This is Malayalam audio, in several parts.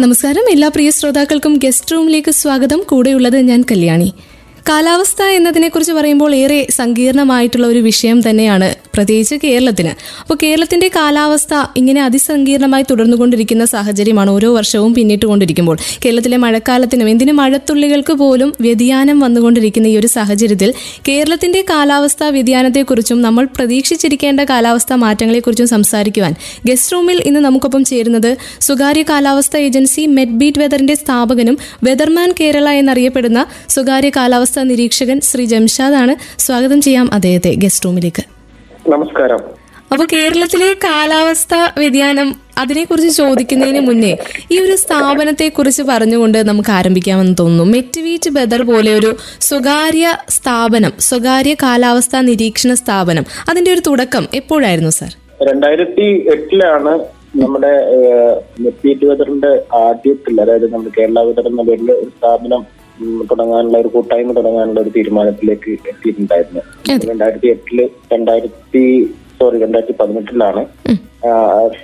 നമസ്കാരം. എല്ലാ പ്രിയ ശ്രോതാക്കൾക്കും ഗസ്റ്റ് റൂമിലേക്ക് സ്വാഗതം. കൂടെയുള്ളത് ഞാൻ കല്യാണി. കാലാവസ്ഥ എന്നതിനെ കുറിച്ച് പറയുമ്പോൾ ഏറെ സങ്കീർണമായിട്ടുള്ള ഒരു വിഷയം തന്നെയാണ് പ്രത്യേകിച്ച് കേരളത്തിന്. അപ്പോൾ കേരളത്തിന്റെ കാലാവസ്ഥ ഇങ്ങനെ അതിസങ്കീർണമായി തുടർന്നുകൊണ്ടിരിക്കുന്ന സാഹചര്യമാണ് ഓരോ വർഷവും പിന്നിട്ടുകൊണ്ടിരിക്കുമ്പോൾ കേരളത്തിലെ മഴക്കാലത്തിനും എന്തിന് മഴത്തുള്ളികൾക്ക് പോലും വ്യതിയാനം വന്നുകൊണ്ടിരിക്കുന്ന ഈ ഒരു സാഹചര്യത്തിൽ കേരളത്തിന്റെ കാലാവസ്ഥ വ്യതിയാനത്തെക്കുറിച്ചും നമ്മൾ പ്രതീക്ഷിച്ചിരിക്കേണ്ട കാലാവസ്ഥ മാറ്റങ്ങളെക്കുറിച്ചും സംസാരിക്കുവാൻ ഗസ്റ്റ് റൂമിൽ ഇന്ന് നമുക്കൊപ്പം ചേരുന്നത് സ്വകാര്യ കാലാവസ്ഥ ഏജൻസി മെഡ്ബീറ്റ് വെതറിന്റെ സ്ഥാപകനും വെതർമാൻ കേരള എന്നറിയപ്പെടുന്ന സ്വകാര്യ കാലാവസ്ഥാ നിരീക്ഷകൻ ശ്രീ ജംഷാദാണ്. സ്വാഗതം ചെയ്യാം അദ്ദേഹത്തെ ഗസ്റ്റ് റൂമിലേക്ക്. നമസ്കാരം. അപ്പോൾ കേരളത്തിലെ കാലാവസ്ഥ വ്യതിയാനം അതിനെക്കുറിച്ച് ചോദിക്കുന്നതിന് മുന്നേ ഈ ഒരു സ്ഥാപനത്തെ കുറിച്ച് പറഞ്ഞുകൊണ്ട് നമുക്ക് ആരംഭിക്കാമെന്ന് തോന്നുന്നു. മെറ്റ്വീറ്റ് ബദർ പോലെ ഒരു സ്വകാര്യ സ്ഥാപനം സ്വകാര്യ കാലാവസ്ഥാ നിരീക്ഷണ സ്ഥാപനം അതിന്റെ ഒരു തുടക്കം എപ്പോഴായിരുന്നു സാർ? രണ്ടായിരത്തി എട്ടിലാണ് നമ്മുടെ മെറ്റ്വീറ്റ് ബദറിന്റെ ആദ്യത്തിൽ അതായത് നമ്മുടെ കേരള ബദർ എന്ന പേരിൽ ഒരു സ്ഥാപനം തുടങ്ങാനുള്ള ഒരു കൂട്ടായ്മ തുടങ്ങാനുള്ള ഒരു തീരുമാനത്തിലേക്ക് എത്തിയിട്ടുണ്ടായിരുന്നു. രണ്ടായിരത്തി എട്ടിൽ രണ്ടായിരത്തി സോറി രണ്ടായിരത്തി പതിനെട്ടിലാണ്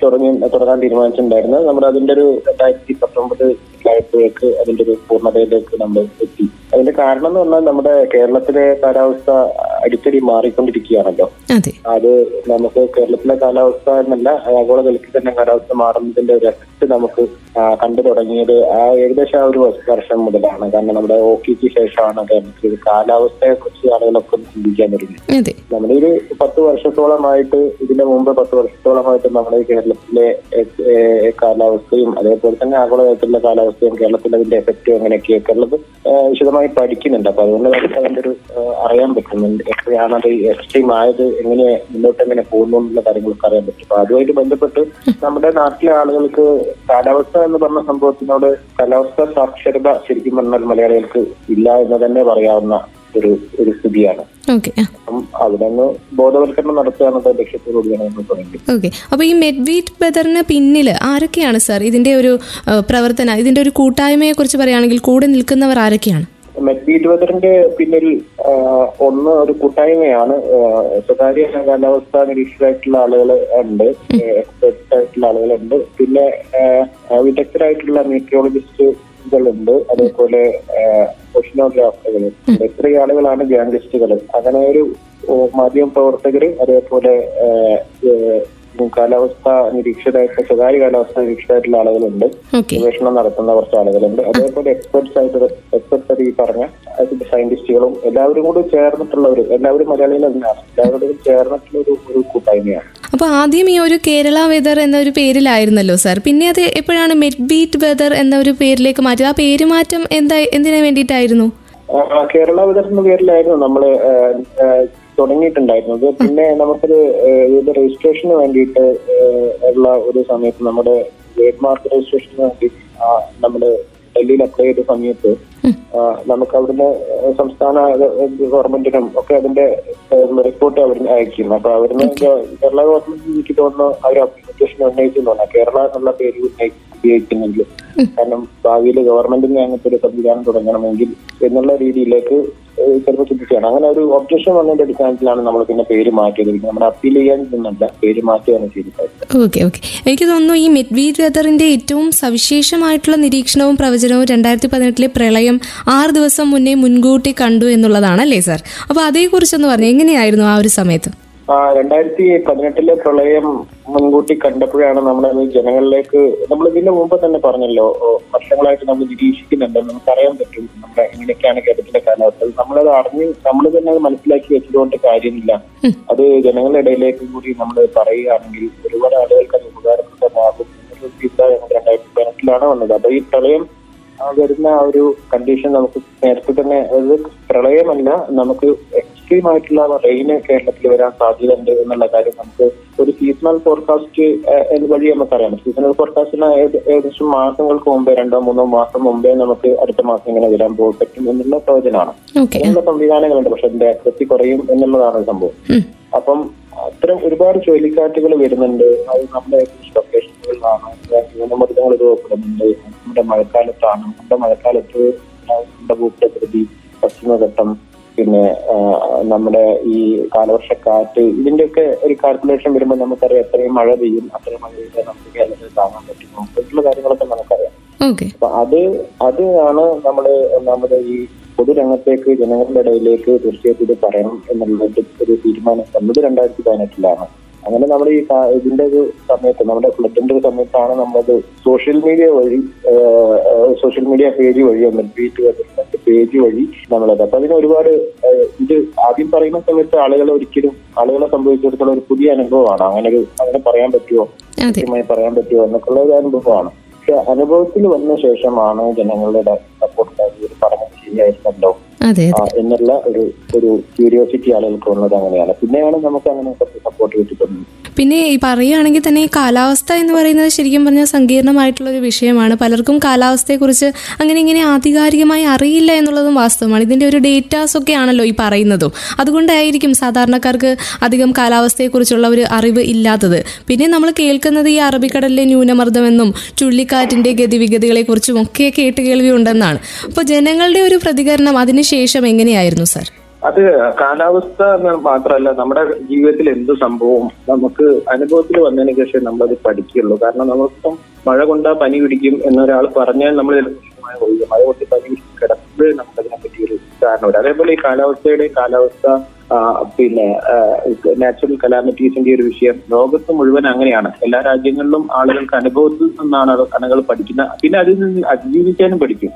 തുടങ്ങി തുടങ്ങാൻ തീരുമാനിച്ചിട്ടുണ്ടായിരുന്നത് നമ്മൾ അതിന്റെ ഒരു രണ്ടായിരത്തി പത്തൊമ്പത് ആയപ്പോഴേക്ക് അതിന്റെ ഒരു പൂർണതയിലേക്ക് നമ്മൾ എത്തി. അതിന്റെ കാരണം എന്ന് പറഞ്ഞാൽ നമ്മുടെ കേരളത്തിലെ കാലാവസ്ഥ അടിക്കടി മാറിക്കൊണ്ടിരിക്കുകയാണല്ലോ. അതെ. നമുക്ക് കേരളത്തിലെ കാലാവസ്ഥ എന്നല്ല ആഗോളതലത്തിൽ തന്നെ കാലാവസ്ഥ മാറുന്നതിന്റെ ഒരു എഫക്ട് നമുക്ക് കണ്ടു തുടങ്ങിയത് ആ ഏകദേശം ആ ഒരു വർഷം മുതലാണ്. കാരണം നമ്മുടെ ഓക്കിക്ക് ശേഷമാണ് കേരളത്തിൽ കാലാവസ്ഥയെ കുറിച്ച് ആളുകളൊക്കെ ചിന്തിക്കാൻ തുടങ്ങി നമ്മുടെ ഒരു പത്ത് വർഷത്തോളമായിട്ട് ഇതിന്റെ മുമ്പ് പത്ത് വർഷത്തോളമായിട്ട് നമ്മുടെ ഈ കേരളത്തിലെ കാലാവസ്ഥയും അതേപോലെ തന്നെ ആഗോളതലത്തിലുള്ള കാലാവസ്ഥയും കേരളത്തിൽ അതിന്റെ എഫക്റ്റും എങ്ങനെയൊക്കെയൊക്കെ ഉള്ളത് വിശദമായി പഠിക്കുന്നുണ്ട്. അപ്പൊ അതുകൊണ്ട് നമുക്ക് അതിന്റെ ഒരു അറിയാൻ പറ്റുന്നുണ്ട് എത്രയാണ് അത് എക്സ്ട്രീം ആയത് എങ്ങനെ മുന്നോട്ട് എങ്ങനെ പോകുന്നു എന്നുള്ള കാര്യങ്ങളൊക്കെ അറിയാൻ പറ്റും. അപ്പൊ അതുമായിട്ട് ബന്ധപ്പെട്ട് നമ്മുടെ നാട്ടിലെ ആളുകൾക്ക് കാലാവസ്ഥ എന്ന് പറഞ്ഞ സംഭവത്തിനോട് കാലാവസ്ഥ സാക്ഷരത ശരിക്കും പറഞ്ഞാൽ മലയാളികൾക്ക് ഇല്ല എന്ന് തന്നെ പറയാവുന്ന ഒരു ഒരു സ്ഥിതിയാണ്. അതിനൊന്ന് ബോധവൽക്കരണം നടത്തുക എന്നുള്ള ലക്ഷ്യത്തോടുകൂടിയാണ് നമ്മൾ തുടങ്ങിയത്. ഓക്കെ അപ്പോൾ ഈ മെഡ്വീറ്റ് ബദറിന് പിന്നിൽ ആരൊക്കെയാണ് സാർ ഇതിന്റെ ഒരു പ്രവർത്തന ഇതിന്റെ ഒരു കൂട്ടായ്മയെ കുറിച്ച് പറയുകയാണെങ്കിൽ കൂടെ നിൽക്കുന്നവർ ആരൊക്കെയാണ്? മെഡ്വീറ്റ് വെതറിന്റെ പിന്നിൽ ഒന്ന് ഒരു കൂട്ടായ്മയാണ്. സ്വകാര്യ കാലാവസ്ഥ നിരീക്ഷകരായിട്ടുള്ള ആളുകൾ ഉണ്ട്. എക്സ്പെർട്ട് ആയിട്ടുള്ള ആളുകളുണ്ട്. പിന്നെ വിദഗ്ധരായിട്ടുള്ള മീറ്റിയോളജിസ്റ്റുകളുണ്ട് അതേപോലെ ഓഷ്യനോഗ്രാഫറുകൾ എത്ര ആളുകളാണ് ജേർണലിസ്റ്റുകൾ അങ്ങനെ ഒരു മാധ്യമ പ്രവർത്തകര് അതേപോലെ കാലാവസ്ഥ നിരീക്ഷകരായിട്ടുള്ള സ്വകാര്യ കാലാവസ്ഥ നിരീക്ഷകരായിട്ടുള്ള ആളുകളുണ്ട്. ഗവേഷണം നടത്തുന്ന കുറച്ച് ആളുകളുണ്ട്. അതേപോലെ എക്സ്പെർട്സ് ആയിട്ട് എക്സ്പെർട്സ് ഈ പറഞ്ഞ സയന്റിസ്റ്റുകളും എല്ലാവരും കൂടി ചേർന്നിട്ടുള്ള ഒരു എല്ലാവരും മലയാളികളല്ല എല്ലാവരും ചേർന്നിട്ടുള്ള ഒരു ഒരു കൂട്ടായ്മയാണ്. അപ്പൊ ആദ്യം ഈ ഒരു കേരള വെതർ എന്ന ഒരു പേരിലായിരുന്നല്ലോ സാർ പിന്നെ അത് എപ്പോഴാണ് മെഡ്ബീറ്റ് വെതർ എന്ന ഒരു പേരിലേക്ക് മാറ്റിയത്? ആ പേര് മാറ്റം എന്താ എന്തിനാ വേണ്ടിയിട്ടായിരുന്നു? കേരള വെതർ എന്ന പേരിലായിരുന്നു നമ്മൾ തുടങ്ങിയിട്ടുണ്ടായിരുന്നത്. പിന്നെ നമുക്കൊരു ഇത് രജിസ്ട്രേഷന് വേണ്ടിയിട്ട് ഉള്ള ഒരു സമയത്ത് നമ്മുടെ ട്രേഡ് മാർക്ക് രജിസ്ട്രേഷന് വേണ്ടി നമ്മൾ ഡൽഹിയിൽ അപ്ലൈ ചെയ്ത സമയത്ത് നമുക്ക് അവിടുന്ന് സംസ്ഥാന ഗവൺമെന്റിനും ഒക്കെ അതിന്റെ റിപ്പോർട്ട് അവർ അയക്കുന്നു അപ്പൊ അവിടുന്ന് കേരള ഗവൺമെന്റ് എനിക്ക് തോന്നുന്നു അവർ അപ്ലിക്കേഷൻ ഉന്നയിക്കുന്നുണ്ട് കേരള എന്നുള്ള പേര് ഉന്നയി- ഉപയോഗിക്കുന്നെങ്കിൽ കാരണം ഭാവിയിൽ ഗവൺമെന്റിന് അങ്ങനത്തെ ഒരു സംവിധാനം തുടങ്ങണമെങ്കിൽ എന്നുള്ള രീതിയിലേക്ക് ചിലപ്പോൾ ചിന്തിക്കുകയാണ്. അങ്ങനെ ഒരു ഒബ്ജക്ഷൻ വന്നതിന്റെ അടിസ്ഥാനത്തിലാണ് നമ്മൾ പിന്നെ പേര് മാറ്റിയത്. പിന്നെ നമ്മൾ അപ്പീൽ ചെയ്യാൻ നിന്നല്ല പേര് മാറ്റുകയാണ് ചെയ്തിട്ടുള്ളത്. Okay okay. എനിക്ക് തോന്നുന്നു ഈ മെഡ്ബീറ്റ് വെതറിന്റെ ഏറ്റവും സവിശേഷമായിട്ടുള്ള നിരീക്ഷണവും പ്രവചനവും രണ്ടായിരത്തി പതിനെട്ടിലെ പ്രളയം ആറ് ദിവസം മുന്നേ മുൻകൂട്ടി കണ്ടു എന്നുള്ളതാണ് അല്ലേ സാർ? അപ്പോൾ അതേക്കുറിച്ചൊന്ന് പറഞ്ഞു എങ്ങനെയായിരുന്നു ആ ഒരു സമയത്ത്? രണ്ടായിരത്തി പതിനെട്ടിലെ പ്രളയം മുൻകൂട്ടി കണ്ടപ്പോഴാണ് നമ്മുടെ ജനങ്ങളിലേക്ക് നമ്മൾ ഇതിന്റെ മുമ്പ് തന്നെ പറഞ്ഞല്ലോ വർഷങ്ങളായിട്ട് നമ്മൾ നിരീക്ഷിക്കുന്നുണ്ട് നമുക്കറിയാൻ പറ്റും നമ്മുടെ എങ്ങനെയൊക്കെയാണ് കേരളത്തിലെ കാലാവസ്ഥ. നമ്മളത് അറിഞ്ഞ് നമ്മൾ തന്നെ അത് മനസ്സിലാക്കി വെച്ചതുകൊണ്ട് കാര്യമില്ല. അത് ജനങ്ങളുടെ ഇടയിലേക്ക് കൂടി നമ്മൾ പറയുകയാണെങ്കിൽ ഒരുപാട് ആളുകൾക്ക് അത് ഉപകാരപ്രദമാകും. എന്നൊരു ചിന്ത ഞങ്ങൾ രണ്ടായിരത്തി പതിനെട്ടിലാണ് വന്നത്. അപ്പൊ ഈ പ്രളയം വരുന്ന ആ ഒരു കണ്ടീഷൻ നമുക്ക് നേരത്തെ തന്നെ അത് പ്രളയമല്ല നമുക്ക് എക്സ്ട്രീം ആയിട്ടുള്ള റെയിന് കേരളത്തിൽ വരാൻ സാധ്യതയുണ്ട് എന്നുള്ള കാര്യം നമുക്ക് ഒരു സീസണൽ ഫോർകാസ്റ്റ് വഴി നമുക്കറിയാം. സീസണൽ ഫോർകാസ്റ്റിന് ഏകദേശം മാസങ്ങൾക്ക് മുമ്പേ രണ്ടോ മൂന്നോ മാസം മുമ്പേ നമുക്ക് അടുത്ത മാസം ഇങ്ങനെ വരാൻ പോകാൻ പറ്റും എന്നുള്ള പ്രവചനമാണ്. അതിനുള്ള സംവിധാനങ്ങളുണ്ട് പക്ഷെ അതിന്റെ ആക്സപ്തി കുറയും എന്നുള്ളതാണ് സംഭവം. അപ്പം അത്തരം ഒരുപാട് ചുഴലിക്കാറ്റുകൾ വരുന്നുണ്ട്. അത് നമ്മുടെ ലൊക്കേഷനുകളിലാണ് ന്യൂനമർദ്ദങ്ങൾ രൂപപ്പെടുന്നുണ്ട്. നമ്മുടെ മഴക്കാലത്താണ്. നമ്മുടെ മഴക്കാലത്ത് നമ്മുടെ ഭൂപ്രകൃതി പശ്ചിമഘട്ടം പിന്നെ നമ്മുടെ ഈ കാലവർഷക്കാറ്റ് ഇതിന്റെയൊക്കെ ഒരു കാൽക്കുലേഷൻ വരുമ്പോൾ നമുക്കറിയാം എത്രയും മഴ പെയ്യും അത്രയും മഴ പെയ്താൽ നമുക്ക് കേരളത്തിൽ താങ്ങാൻ പറ്റും. മറ്റുള്ള കാര്യങ്ങളൊക്കെ നമുക്കറിയാം. അപ്പൊ അത് അത് ആണ് നമ്മൾ നമ്മുടെ ഈ പൊതുരംഗത്തേക്ക് ജനങ്ങളുടെ ഇടയിലേക്ക് തീർച്ചയായിട്ടും ഇത് പറയണം എന്നുള്ള ഒരു തീരുമാനം വന്നത് രണ്ടായിരത്തി പതിനെട്ടിലാണ്. അങ്ങനെ നമ്മൾ ഈ ഇതിന്റെ ഒരു സമയത്ത് നമ്മുടെ ഫ്ലഡിന്റെ ഒരു സമയത്താണ് നമ്മളത് സോഷ്യൽ മീഡിയ വഴി സോഷ്യൽ മീഡിയ പേജ് വഴി ഒന്ന് ട്വീറ്റ് പേജ് വഴി നമ്മളത്. അപ്പൊ അതിന് ഒരുപാട് ഇത് ആദ്യം പറയുന്ന സമയത്ത് ആളുകളെ ഒരിക്കലും ആളുകളെ സംബന്ധിച്ചിടത്തോളം ഒരു പുതിയ അനുഭവമാണ്. അങ്ങനെ ഒരു അങ്ങനെ പറയാൻ പറ്റുമോ? കൃത്യമായി പറയാൻ പറ്റുമോ? എന്നൊക്കെയുള്ള ഒരു അനുഭവമാണ്. പക്ഷെ അനുഭവത്തിൽ വന്ന ശേഷമാണ് ജനങ്ങളുടെ സപ്പോർട്ട് ഇവർ പറഞ്ഞത് ശരിയായിരുന്നല്ലോ അതെ ആ, എന്നുള്ള ഒരു ഒരു ക്യൂരിയോസിറ്റി ആളുകൾക്ക് ഉള്ളത് അങ്ങനെയാണ്. പിന്നെയാണ് നമുക്ക് അങ്ങനെ സപ്പോർട്ട് കിട്ടിയിട്ടുള്ളത് പിന്നെ ഈ പറയുകയാണെങ്കിൽ തന്നെ ഈ കാലാവസ്ഥ എന്ന് പറയുന്നത് ശരിക്കും പറഞ്ഞാൽ സങ്കീർണമായിട്ടുള്ള ഒരു വിഷയമാണ്. പലർക്കും കാലാവസ്ഥയെക്കുറിച്ച് അങ്ങനെ ഇങ്ങനെ ആധികാരികമായി അറിയില്ല എന്നുള്ളതും വാസ്തവമാണ്. ഇതിന്റെ ഒരു ഡേറ്റാസ് ഒക്കെ ആണല്ലോ ഈ പറയുന്നതും. അതുകൊണ്ടായിരിക്കും സാധാരണക്കാർക്ക് അധികം കാലാവസ്ഥയെക്കുറിച്ചുള്ള ഒരു അറിവ് ഇല്ലാത്തത്. പിന്നെ നമ്മൾ കേൾക്കുന്നത് ഈ അറബിക്കടലിലെ ന്യൂനമർദ്ദമെന്നും ചുഴലിക്കാറ്റിന്റെ ഗതിവിഗതികളെ കുറിച്ചും ഒക്കെ കേട്ട് കേൾവി ഉണ്ടെന്നാണ് അപ്പോൾ ജനങ്ങളുടെ ഒരു പ്രതികരണം അതിനുശേഷം എങ്ങനെയായിരുന്നു സർ? അത് കാലാവസ്ഥ എന്ന് മാത്രമല്ല നമ്മുടെ ജീവിതത്തിൽ എന്ത് സംഭവവും നമുക്ക് അനുഭവത്തിൽ വന്നതിന് ശേഷം നമ്മളത് പഠിക്കുള്ളൂ കാരണം നമുക്കിപ്പം മഴ കൊണ്ടാ പനി പിടിക്കും എന്നൊരാൾ പറഞ്ഞാൽ നമ്മൾ മഴ കൊണ്ട് പനി പിടിക്കും കിടക്കുമ്പോഴേ നമുക്കതിനെ പറ്റി ഒരു ധാരണ വരും. അതേപോലെ ഈ കാലാവസ്ഥയുടെ കാലാവസ്ഥ പിന്നെ നാച്ചുറൽ കലാമിറ്റീസിന്റെ ഒരു വിഷയം. ലോകത്ത് മുഴുവൻ അങ്ങനെയാണ്. എല്ലാ രാജ്യങ്ങളിലും ആളുകൾക്ക് അനുഭവത്തിൽ നിന്നാണ് അത് കണകൾ പഠിക്കുന്നത് പിന്നെ അതിൽ നിന്ന് അതിജീവിക്കാനും പഠിക്കും.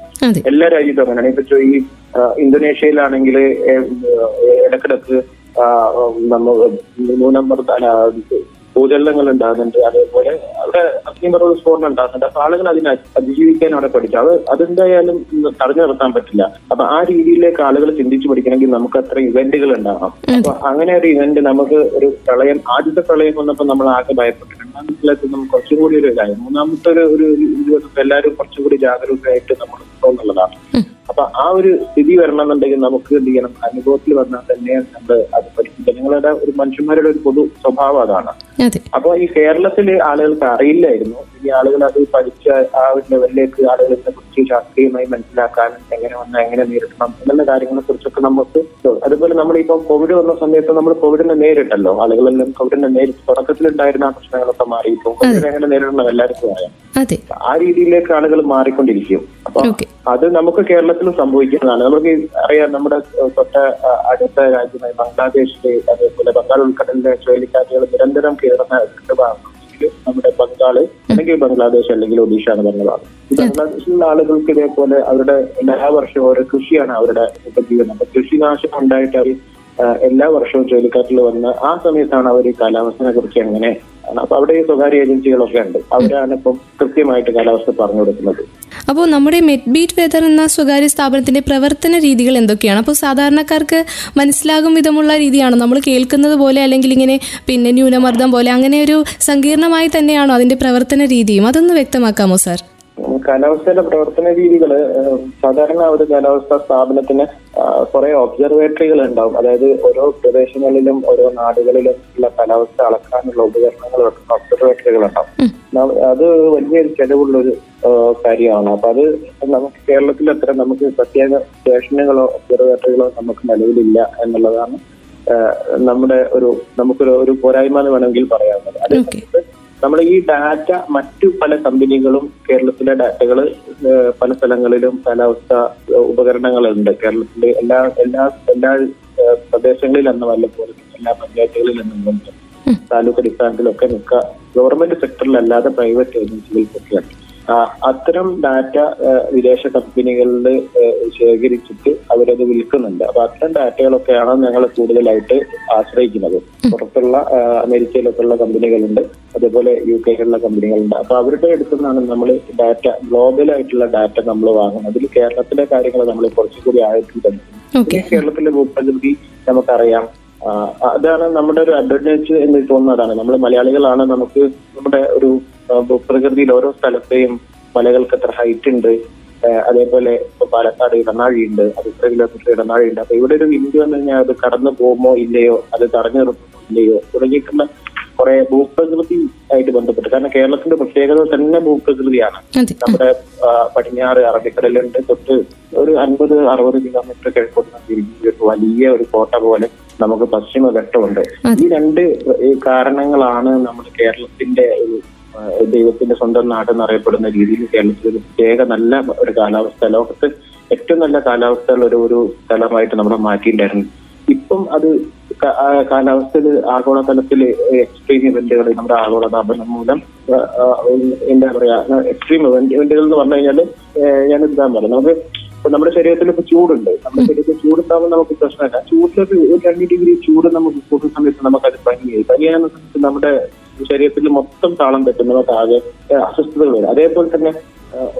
എല്ലാ രാജ്യത്തും അങ്ങനെയാണ്. ഇപ്പൊ ഈ ഇന്തോനേഷ്യയിലാണെങ്കിൽ ഇടക്കിടക്ക് നമ്മൾ അല്ല, ഭൂചലനങ്ങൾ ഉണ്ടാകുന്നുണ്ട്. അതേപോലെ അവിടെ അഗ്നിപർവത സ്ഫോടനം ഉണ്ടാകുന്നുണ്ട്. അപ്പൊ ആളുകൾ അതിനെ അതിജീവിക്കാൻ അവിടെ പഠിച്ചു. അത് അതെന്തായാലും തടഞ്ഞു നിർത്താൻ പറ്റില്ല. അപ്പൊ ആ രീതിയിലേക്ക് ആളുകൾ ചിന്തിച്ചു പഠിക്കണമെങ്കിൽ നമുക്ക് അത്ര ഇവന്റുകൾ ഉണ്ടാകാം അപ്പൊ അങ്ങനെ ഒരു ഇവന്റ് നമുക്ക് ഒരു പ്രളയം ആദ്യത്തെ പ്രളയം വന്നപ്പോൾ നമ്മൾ ആകെ ഭയപ്പെട്ടു രണ്ടാമത്തെ നമുക്ക് കുറച്ചും കൂടി ഒരു ഇതായി. മൂന്നാമത്തെ ഒരു ഒരു ദിവസം എല്ലാവരും കുറച്ചും കൂടി ജാഗരൂകരായിട്ട് നമ്മൾ എന്നുള്ളതാണ് അപ്പൊ ആ ഒരു സ്ഥിതി വരണമെന്നുണ്ടെങ്കിൽ നമുക്ക് എന്ത് ചെയ്യണം? അനുഭവത്തിൽ വന്നാൽ തന്നെ നമ്മൾ അത് പഠിക്കും ജനങ്ങളുടെ ഒരു മനുഷ്യന്മാരുടെ ഒരു പൊതു സ്വഭാവം അതാണ്. അതെ. അപ്പൊ ഈ കേരളത്തിൽ ആളുകൾക്ക് അറിയില്ലായിരുന്നു. ഈ ആളുകൾ അത് പഠിച്ച ആ ഒരു ലെവലിലേക്ക് ആളുകളെ ഇതിനെ കുറിച്ച് ശാസ്ത്രീയമായി മനസ്സിലാക്കാനും എങ്ങനെ വന്നാൽ എങ്ങനെ നേരിടണം എന്നുള്ള കാര്യങ്ങളെ കുറിച്ചൊക്കെ നമുക്ക് അതുപോലെ നമ്മൾ ഇപ്പൊ കോവിഡ് വന്ന സമയത്ത് നമ്മൾ കോവിഡിനെ നേരിട്ടല്ലോ. ആളുകളെല്ലാം കോവിഡിനെ നേരിട്ട് തുടക്കത്തിലുണ്ടായിരുന്ന ആ പ്രശ്നങ്ങളൊക്കെ മാറി. ഇപ്പൊ കോവിഡിനെ എങ്ങനെ നേരിടണം എല്ലാവർക്കും അറിയാം. ആ രീതിയിലേക്ക് ആളുകൾ മാറിക്കൊണ്ടിരിക്കും. അപ്പൊ അത് നമുക്ക് കേരളത്തിലും സംഭവിക്കുന്നതാണ്. നമുക്ക് അറിയാം നമ്മുടെ തൊട്ട അടുത്ത രാജ്യമായ ബംഗ്ലാദേശിലെ അതേപോലെ ബംഗാൾ ഉൾക്കടലിലെ ചുഴലിക്കാറ്റുകൾ നിരന്തരം കയറുന്ന രണ്ട് ഭാഗങ്ങളിൽ നമ്മുടെ ബംഗാൾ അല്ലെങ്കിൽ ബംഗ്ലാദേശ് അല്ലെങ്കിൽ ഒഡീഷ എന്ന് പറഞ്ഞ ഭാഗം ബംഗ്ലാദേശിലുള്ള ആളുകൾക്ക് ഇതേപോലെ അവരുടെ എല്ലാ വർഷവും ഓരോ കൃഷിയാണ് അവരുടെ ഉപജീവനം. അപ്പൊ കൃഷിനാശം ഉണ്ടായിട്ട് അവർ എല്ലാ വർഷവും ചുഴലിക്കാറ്റിൽ വന്ന് ആ സമയത്താണ് അവർ കാലാവസ്ഥയെ കുറിച്ച് എങ്ങനെ അപ്പൊ അവിടെ ഈ സ്വകാര്യ ഏജൻസികളൊക്കെ ഉണ്ട്. അവരാണ് ഇപ്പം കൃത്യമായിട്ട് കാലാവസ്ഥ പറഞ്ഞു കൊടുക്കുന്നത്. അപ്പോൾ നമ്മുടെ മെഡ്ബീറ്റ് വെതർ എന്ന സ്വകാര്യ സ്ഥാപനത്തിന്റെ പ്രവർത്തന രീതികൾ എന്തൊക്കെയാണ്? അപ്പോൾ സാധാരണക്കാർക്ക് മനസ്സിലാകും വിധമുള്ള രീതിയാണ്? നമ്മൾ കേൾക്കുന്നത് പോലെ അല്ലെങ്കിൽ ഇങ്ങനെ പിന്നെ ന്യൂനമർദ്ദം പോലെ അങ്ങനെ ഒരു സങ്കീർണമായി തന്നെയാണോ അതിന്റെ പ്രവർത്തന രീതിയും? അതൊന്ന് വ്യക്തമാക്കാമോ സാർ? കാലാവസ്ഥയുടെ പ്രവർത്തന രീതികൾ സാധാരണ ഒരു കാലാവസ്ഥാ സ്ഥാപനത്തിന് കുറെ ഒബ്സർവേറ്ററികൾ ഉണ്ടാവും അതായത് ഓരോ പ്രദേശങ്ങളിലും ഓരോ നാടുകളിലും ഉള്ള കാലാവസ്ഥ അളക്കാനുള്ള ഉപകരണങ്ങൾ ഒബ്സർവേറ്ററികൾ ഉണ്ടാവും അത് വലിയൊരു ചെലവുള്ള ഒരു കാര്യമാണ്. അപ്പൊ അത് നമുക്ക് കേരളത്തിൽ അത്ര നമുക്ക് പ്രത്യേക സ്റ്റേഷനുകളോ ഒബ്സർവേറ്ററികളോ നമുക്ക് നിലവിലില്ല എന്നുള്ളതാണ് നമ്മുടെ ഒരു നമുക്കൊരു ഒരു പോരായ്മ എന്ന് വേണമെങ്കിൽ പറയാവുന്നത്. അത് ഓക്കെ നമ്മൾ ഈ ഡാറ്റ മറ്റു പല കമ്പനികളും കേരളത്തിലെ ഡാറ്റകൾ പല സ്ഥലങ്ങളിലും കാലാവസ്ഥ ഉപകരണങ്ങളുണ്ട്. കേരളത്തിലെ എല്ലാ എല്ലാ എല്ലാ പ്രദേശങ്ങളിലെന്ന് വല്ലപ്പോലും എല്ലാ പഞ്ചായത്തുകളിലെന്നും താലൂക്ക് അടിസ്ഥാനത്തിലൊക്കെ മിക്ക ഗവൺമെന്റ് സെക്ടറിലല്ലാതെ പ്രൈവറ്റ് ഏജൻസികൾക്കൊക്കെയാണ് അത്തരം ഡാറ്റ വിദേശ കമ്പനികളിൽ ശേഖരിച്ചിട്ട് അവരത് വിൽക്കുന്നുണ്ട്. അപ്പൊ അത്തരം ഡാറ്റകളൊക്കെയാണ് ഞങ്ങൾ കൂടുതലായിട്ട് ആശ്രയിക്കുന്നത്. പുറത്തുള്ള അമേരിക്കയിലൊക്കെ ഉള്ള കമ്പനികളുണ്ട്. അതേപോലെ യു കെയിലുള്ള കമ്പനികളുണ്ട്. അപ്പൊ അവരുടെ അടുത്ത് നിന്നാണ് നമ്മൾ ഡാറ്റ ഗ്ലോബലായിട്ടുള്ള ഡാറ്റ നമ്മൾ വാങ്ങുന്നത്. അതിൽ കേരളത്തിലെ കാര്യങ്ങൾ നമ്മൾ കുറച്ചുകൂടി ആഴത്തിൽ ഓക്കെ. കേരളത്തിലെ ഭൂപ്രകൃതി നമുക്കറിയാം. അതാണ് നമ്മുടെ ഒരു അഡ്വാന്റേജ് എന്ന് തോന്നുന്നതാണ്. നമ്മൾ മലയാളികളാണ് നമുക്ക് നമ്മുടെ ഒരു ഭൂപ്രകൃതിയിൽ ഓരോ സ്ഥലത്തെയും മലകൾക്ക് എത്ര ഹൈറ്റ് ഉണ്ട്. അതേപോലെ ഇപ്പൊ പാലക്കാട് ഇടനാഴി ഉണ്ട് അത് ഇത്ര കിലോമീറ്റർ ഇടനാഴി ഉണ്ട് അപ്പൊ ഇവിടെ ഒരു വിൻഡു എന്ന് കഴിഞ്ഞാൽ അത് കടന്നു പോകുമോ ഇല്ലയോ? അത് തടഞ്ഞു നിർത്തുമോ ഇല്ലയോ? തുടങ്ങിയിട്ടുള്ള കുറെ ഭൂപ്രകൃതി ആയിട്ട് ബന്ധപ്പെട്ട്. കാരണം കേരളത്തിന്റെ പ്രത്യേകത തന്നെ ഭൂപ്രകൃതിയാണ്. നമ്മുടെ പടിഞ്ഞാറ് അറബിക്കടലുണ്ട് തൊട്ട് ഒരു അൻപത് അറുപത് കിലോമീറ്റർ കിഴക്കോട്ട് ഒരു വലിയ ഒരു കോട്ട പോലെ നമുക്ക് പശ്ചിമഘട്ടമുണ്ട്. ഈ രണ്ട് കാരണങ്ങളാണ് നമ്മൾ കേരളത്തിന്റെ ഒരു ദൈവത്തിന്റെ സ്വന്തം നാടെന്ന് എന്നറിയപ്പെടുന്ന രീതിയിൽ കേരളത്തിൽ ഒരു പ്രത്യേക നല്ല ഒരു കാലാവസ്ഥ ലോകത്ത് ഏറ്റവും നല്ല കാലാവസ്ഥയുള്ള ഒരു ഒരു സ്ഥലമായിട്ട് നമ്മൾ മാറ്റിയിട്ടുണ്ടായിരുന്നു. ഇപ്പം അത് കാലാവസ്ഥയിൽ ആഗോളതലത്തിൽ എക്സ്ട്രീം ഇവന്റുകൾ നമ്മുടെ ആഗോളതാപനം മൂലം എന്താ പറയാ എക്സ്ട്രീം ഇവന്റുകൾ എന്ന് പറഞ്ഞു കഴിഞ്ഞാൽ ഞാൻ ഇതാ പറയാം നമുക്ക് ഇപ്പൊ നമ്മുടെ ശരീരത്തിൽ ഇപ്പൊ ചൂടുണ്ട്. നമ്മുടെ ശരീരത്തിൽ ചൂടുണ്ടാവുമ്പോൾ നമുക്ക് പ്രശ്നമില്ല. ചൂടിലൊരു ഒരു രണ്ട് ഡിഗ്രി ചൂട് നമുക്ക് കൂട്ടുന്ന സമയത്ത് നമുക്ക് നമുക്കത് പനിയായി പനിയാകുന്ന സമയത്ത് നമ്മുടെ ശരീരത്തിൽ മൊത്തം താളം തെറ്റും. നമുക്ക് ആകെ അസ്വസ്ഥതകൾ വരും. അതേപോലെ തന്നെ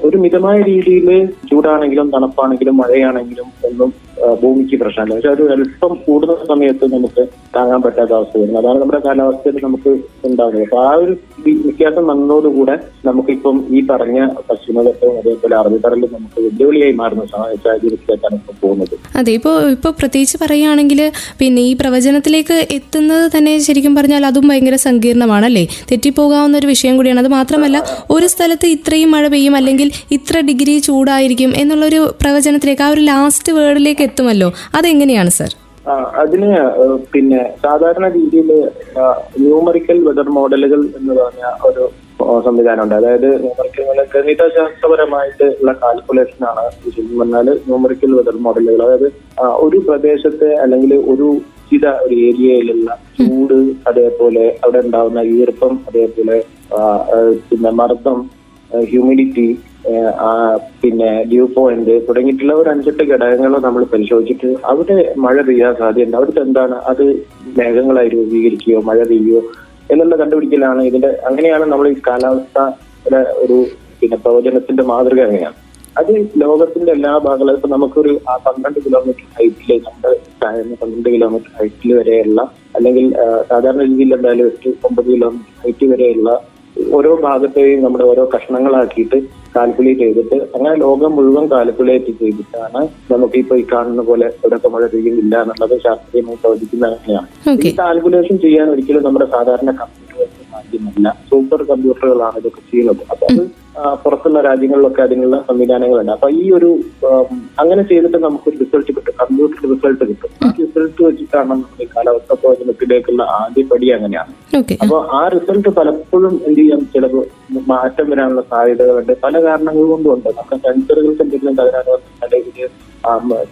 ഒരു മിതമായ രീതിയിൽ ചൂടാണെങ്കിലും തണുപ്പാണെങ്കിലും മഴയാണെങ്കിലും ഒന്നും ഭൂമിക്ക് പ്രശ്നമല്ല. പക്ഷെ ഒരു അല്പം കൂടുന്ന സമയത്ത് നമുക്ക് താങ്ങാൻ പറ്റാത്ത അവസ്ഥ വരുന്നത് അതാണ് നമ്മുടെ കാലാവസ്ഥയിൽ നമുക്ക് ഉണ്ടാകുന്നത് അപ്പൊ ആ ഒരു വ്യത്യാസം വന്നതോടുകൂടെ നമുക്കിപ്പം ഈ പറഞ്ഞ പശ്ചിമഘട്ടവും അതേപോലെ അറബിക്കടലും നമുക്ക് വെല്ലുവിളിയായി മാറുന്ന സാഹചര്യത്തിലേക്കാണ് ഇപ്പൊ പോകുന്നത്. അതെ ഇപ്പോ ഇപ്പൊ പ്രത്യേകിച്ച് പറയുകയാണെങ്കിൽ പിന്നെ ഈ പ്രവചനത്തിലേക്ക് എത്തുന്നത് തന്നെ ശരിക്കും പറഞ്ഞാൽ അതും ഭയങ്കര സങ്കീർണമാണ് അല്ലേ തെറ്റിപ്പോകാവുന്ന ഒരു വിഷയം കൂടിയാണ്. അത് മാത്രമല്ല ഒരു സ്ഥലത്ത് ഇത്രയും മഴ പെയ്യും അല്ലെങ്കിൽ ഇത്ര ഡിഗ്രി ചൂടായിരിക്കും എന്നുള്ളൊരു പ്രവചനത്തിലേക്ക് ആ ഒരു ലാസ്റ്റ് വേർഡിലേക്ക് എത്തുമല്ലോ? അതെങ്ങനെയാണ് സർ? അതിന് പിന്നെ സാധാരണ രീതിയിൽ ന്യൂമറിക്കൽ വെതർ മോഡലുകൾ എന്ന് പറഞ്ഞ ഒരു സംവിധാനമുണ്ട്. അതായത് ന്യൂമറിക്കൽ ഗണിതശാസ്ത്രപരമായിട്ട് ഉള്ള കാൽക്കുലേഷൻ ആണ് ശരിക്കും പറഞ്ഞാൽ ന്യൂമറിക്കൽ വെതർ മോഡലുകൾ അതായത് ഒരു പ്രദേശത്തെ അല്ലെങ്കിൽ ഒരു ചില ഒരു ഏരിയയിലുള്ള ചൂട് അതേപോലെ അവിടെ ഉണ്ടാവുന്ന ഈർപ്പം അതേപോലെ പിന്നെ മർദ്ദം ഹ്യൂമിഡിറ്റി പിന്നെ ഡ്യൂ പോയിന്റ് തുടങ്ങിയിട്ടുള്ള ഒരു അഞ്ചെട്ട് ഘടകങ്ങൾ നമ്മൾ പരിശോധിച്ചിട്ട് അവിടെ മഴ പെയ്യാൻ സാധ്യതയുണ്ട്. അവിടുത്തെ എന്താണ്? അത് മേഘങ്ങളായി രൂപീകരിക്കുകയോ മഴ പെയ്യോ എന്നുള്ള കണ്ടുപിടിക്കലാണ് ഇതിന്റെ അങ്ങനെയാണ് നമ്മൾ ഈ കാലാവസ്ഥയുടെ ഒരു പിന്നെ പ്രവചനത്തിന്റെ മാതൃക അങ്ങനെയാണ് അത് ലോകത്തിന്റെ എല്ലാ ഭാഗങ്ങളും ഇപ്പൊ നമുക്കൊരു ആ പന്ത്രണ്ട് കിലോമീറ്റർ ഹൈറ്റിൽ നമ്മുടെ പന്ത്രണ്ട് കിലോമീറ്റർ ഹൈറ്റിൽ വരെയുള്ള അല്ലെങ്കിൽ സാധാരണ രീതിയിൽ എന്തായാലും എട്ട് ഒമ്പത് കിലോമീറ്റർ ഹൈറ്റ് വരെയുള്ള ഓരോ ഭാഗത്തെയും നമ്മുടെ ഓരോ കഷ്ണങ്ങളാക്കിയിട്ട് കാൽക്കുലേറ്റ് ചെയ്തിട്ട് അങ്ങനെ ലോകം മുഴുവൻ കാൽക്കുലേറ്റ് ചെയ്തിട്ടാണ് നമുക്ക് ഇപ്പൊ ഈ കാണുന്ന പോലെ ഇവിടെ മഴ പെയ്യുന്നില്ല എന്നുള്ളത് ശാസ്ത്രീയമായി പ്രവചിക്കുന്ന അങ്ങനെയാണ് ഈ കാൽക്കുലേഷൻ ചെയ്യാൻ ഒരിക്കലും നമ്മുടെ സാധാരണ കമ്പ്യൂട്ടറുകൾക്ക് സാധ്യമല്ല. സൂപ്പർ കമ്പ്യൂട്ടറുകളാണ് ഇതൊക്കെ ചെയ്യുന്നത്. അപ്പൊ അത് പുറത്തുള്ള രാജ്യങ്ങളിലൊക്കെ അതിനുള്ള സംവിധാനങ്ങളുണ്ട്. അപ്പൊ ഈ ഒരു അങ്ങനെ ചെയ്തിട്ട് നമുക്കൊരു റിസൾട്ട് കിട്ടും. കമ്പ്യൂട്ടർ റിസൾട്ട് കിട്ടും. ആ റിസൾട്ട് വെച്ചിട്ടാണ് നമ്മുടെ ഈ കാലാവസ്ഥ പ്രവചനത്തിലേക്കുള്ള ആദ്യ പടി അങ്ങനെയാണ്. അപ്പൊ ആ റിസൾട്ട് പലപ്പോഴും എന്ത് ചെയ്യാം? ചിലപ്പോൾ മാറ്റം വരാനുള്ള സാധ്യതകളുണ്ട്. പല കാരണങ്ങൾ കൊണ്ടും ഉണ്ട്. നമുക്ക് സെൻസറുകൾക്ക് എന്തെങ്കിലും തകരാറ്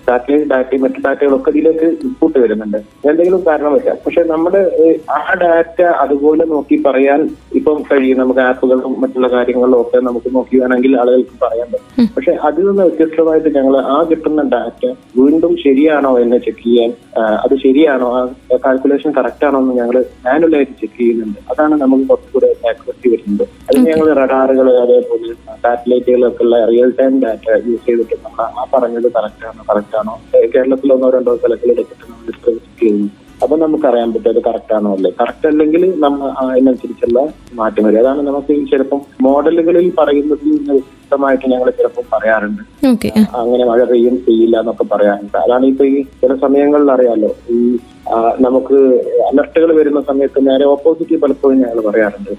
സാറ്റലൈറ്റ് ഡാറ്റയും മറ്റു ഡാറ്റകളൊക്കെ ഇതിലേക്ക് ഇൻപുട്ട് വരുന്നുണ്ട്. എന്തെങ്കിലും കാരണം വെച്ചാൽ പക്ഷെ നമ്മുടെ ആ ഡാറ്റ അതുപോലെ നോക്കി പറയാൻ ഇപ്പം കഴിയും. നമുക്ക് ആപ്പുകളും മറ്റുള്ള കാര്യങ്ങളും ഒക്കെ നമുക്ക് നോക്കി വേണമെങ്കിൽ ആളുകൾക്ക് പറയാൻ പറ്റും. പക്ഷെ അതിൽ നിന്ന് വ്യത്യസ്തമായിട്ട് ഞങ്ങൾ ആ കിട്ടുന്ന ഡാറ്റ വീണ്ടും ശരിയാണോ എന്ന് ചെക്ക് ചെയ്യാൻ അത് ശരിയാണോ ആ കാൽക്കുലേഷൻ കറക്റ്റ് ആണോ എന്ന് ഞങ്ങൾ മാനുവലായിട്ട് ചെക്ക് ചെയ്യുന്നുണ്ട്. അതാണ് നമുക്ക് കുറച്ചുകൂടെ ആക്യുറസി വരുന്നത്. അതിന് ഞങ്ങൾ റഡാറുകൾ അതേപോലെ സാറ്റലൈറ്റുകളൊക്കെ ഉള്ള റിയൽ ടൈം ഡാറ്റ യൂസ് ചെയ്തിട്ട് നമ്മൾ ആ പറഞ്ഞത് കറക്റ്റ് കറക്റ്റ് ആണോ കേരളത്തിൽ ഒന്നോ രണ്ടോ സ്ഥലത്തിൽ എടുത്തിട്ട് നമ്മൾ ചെയ്യുന്നു അപ്പൊ നമുക്ക് അറിയാൻ പറ്റും അത് കറക്റ്റ് ആണോ അല്ലേ? കറക്റ്റ് അല്ലെങ്കിൽ നമ്മൾ അതിനനുസരിച്ചുള്ള മാറ്റം വരും. അതാണ് നമുക്ക് ചിലപ്പം മോഡലുകളിൽ പറയുന്നതിൽ നിന്ന് വ്യക്തമായിട്ട് ഞങ്ങൾ ചിലപ്പോൾ പറയാറുണ്ട്. അങ്ങനെ മഴ പെയ്യും പെയ്യില്ല എന്നൊക്കെ പറയാറുണ്ട്. അതാണ് ഇപ്പൊ ഈ ചില സമയങ്ങളിൽ അറിയാലോ. ഈ നമുക്ക് അലർട്ടുകൾ വരുന്ന സമയത്ത് നേരെ ഓപ്പോസിറ്റ് പലപ്പോഴും ഞങ്ങൾ പറയാറുണ്ട്.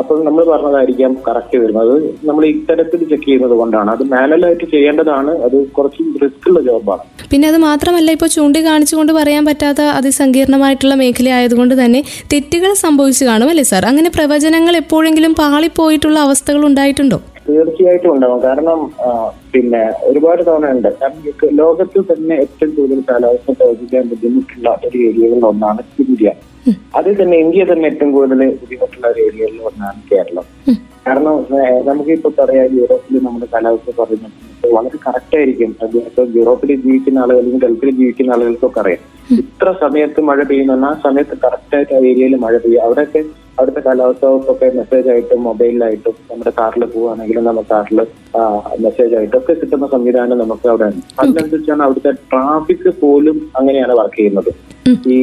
അപ്പൊ അപ്പോൾ നമ്മൾ പറഞ്ഞതായിരിക്കാം കറക്റ്റ് വരുന്നത്. നമ്മൾ ഇത്തരത്തിൽ ചെക്ക് ചെയ്യുന്നത് കൊണ്ടാണ്. അത് മാനുവലായിട്ട് ചെയ്യേണ്ടതാണ്. അത് കുറച്ച് റിസ്ക് ഉള്ള ജോബാണ് പിന്നെ അത് മാത്രമല്ല ഇപ്പോൾ ചൂണ്ടിക്കാണിച്ചുകൊണ്ട് പറയാൻ പറ്റാത്ത മേഖല ആയതുകൊണ്ട് തന്നെ തെറ്റുകൾ സംഭവിച്ചു കാണും അല്ലേ സാർ? അങ്ങനെ പ്രവചനങ്ങൾ എപ്പോഴെങ്കിലും പാളിപ്പോയിട്ടുള്ള അവസ്ഥകൾ ഉണ്ടായിട്ടുണ്ടോ? തീർച്ചയായിട്ടും ഉണ്ടാവും. കാരണം പിന്നെ ഒരുപാട് തവണ ഉണ്ട് കാരണം ലോകത്തിൽ തന്നെ ഏറ്റവും കൂടുതൽ കാലാവസ്ഥ പ്രവചിക്കാൻ ബുദ്ധിമുട്ടുള്ള ഒരു ഏരിയകളിൽ ഒന്നാണ് ഇന്ത്യ. അതിൽ തന്നെ ഇന്ത്യ തന്നെ ഏറ്റവും കൂടുതൽ ബുദ്ധിമുട്ടുള്ള ഒരു ഏരിയകളിൽ ഒന്നാണ് കേരളം. കാരണം നമുക്കിപ്പോ പറയാം യൂറോപ്പിൽ നമ്മുടെ കാലാവസ്ഥ പറയുന്നത് വളരെ കറക്റ്റ് ആയിരിക്കും. അത് ഇപ്പൊ യൂറോപ്പിൽ ജീവിക്കുന്ന ആളുകളും ഗൾഫിൽ ജീവിക്കുന്ന ആളുകൾക്കൊക്കെ അറിയാം. ഇത്ര സമയത്ത് മഴ പെയ്യുന്ന. ആ സമയത്ത് കറക്റ്റായിട്ട് ആ ഏരിയയിൽ മഴ പെയ്യും. അവിടെയൊക്കെ അവിടുത്തെ കാലാവസ്ഥ വകുപ്പൊക്കെ മെസ്സേജ് ആയിട്ടും മൊബൈലിലായിട്ടും നമ്മുടെ കാറിൽ പോവുകയാണെങ്കിലും നമ്മുടെ കാറിൽ മെസ്സേജ് ആയിട്ടും ഒക്കെ കിട്ടുന്ന സംവിധാനം നമുക്ക് അവിടെ ഉണ്ട്. അതിനനുസരിച്ചാണ് അവിടുത്തെ ട്രാഫിക് പോലും അങ്ങനെയാണ് വർക്ക് ചെയ്യുന്നത്. ഈ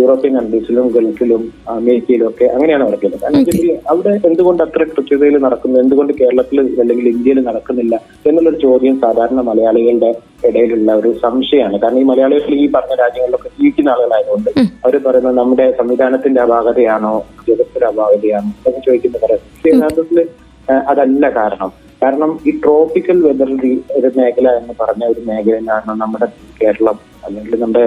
യൂറോപ്യൻ കൺട്രീസിലും ഗൾഫിലും അമേരിക്കയിലും ഒക്കെ അങ്ങനെയാണ് വർക്ക് ചെയ്യുന്നത്. കാരണം അവിടെ എന്തുകൊണ്ട് അത്ര കൃത്യതയിൽ നടക്കുന്നു? എന്തുകൊണ്ട് കേരളത്തിൽ അല്ലെങ്കിൽ ഇന്ത്യയിൽ നടക്കുന്നില്ല? എന്നുള്ളൊരു ചോദ്യം സാധാരണ മലയാളികളുടെ ഇടയിലുള്ള ഒരു സംശയമാണ്. കാരണം ഈ മലയാളികൾ ഈ പറഞ്ഞ രാജ്യങ്ങളിലൊക്കെ ജീവിക്കുന്ന ആളുകളായതുകൊണ്ട് അവർ പറയുന്നത് നമ്മുടെ സംവിധാനത്തിന്റെ അപാകതയാണോ? അപാകതയാണോ എന്ന് ചോദിക്കുന്ന പറയാം പക്ഷേ യഥാർത്ഥത്തിൽ ആ, അതല്ല കാരണം. കാരണം ഈ ട്രോപ്പിക്കൽ വെതർ ഒരു മേഖല എന്ന് പറഞ്ഞ ഒരു മേഖലയിലാണ് നമ്മുടെ കേരളം അല്ലെങ്കിൽ നമ്മുടെ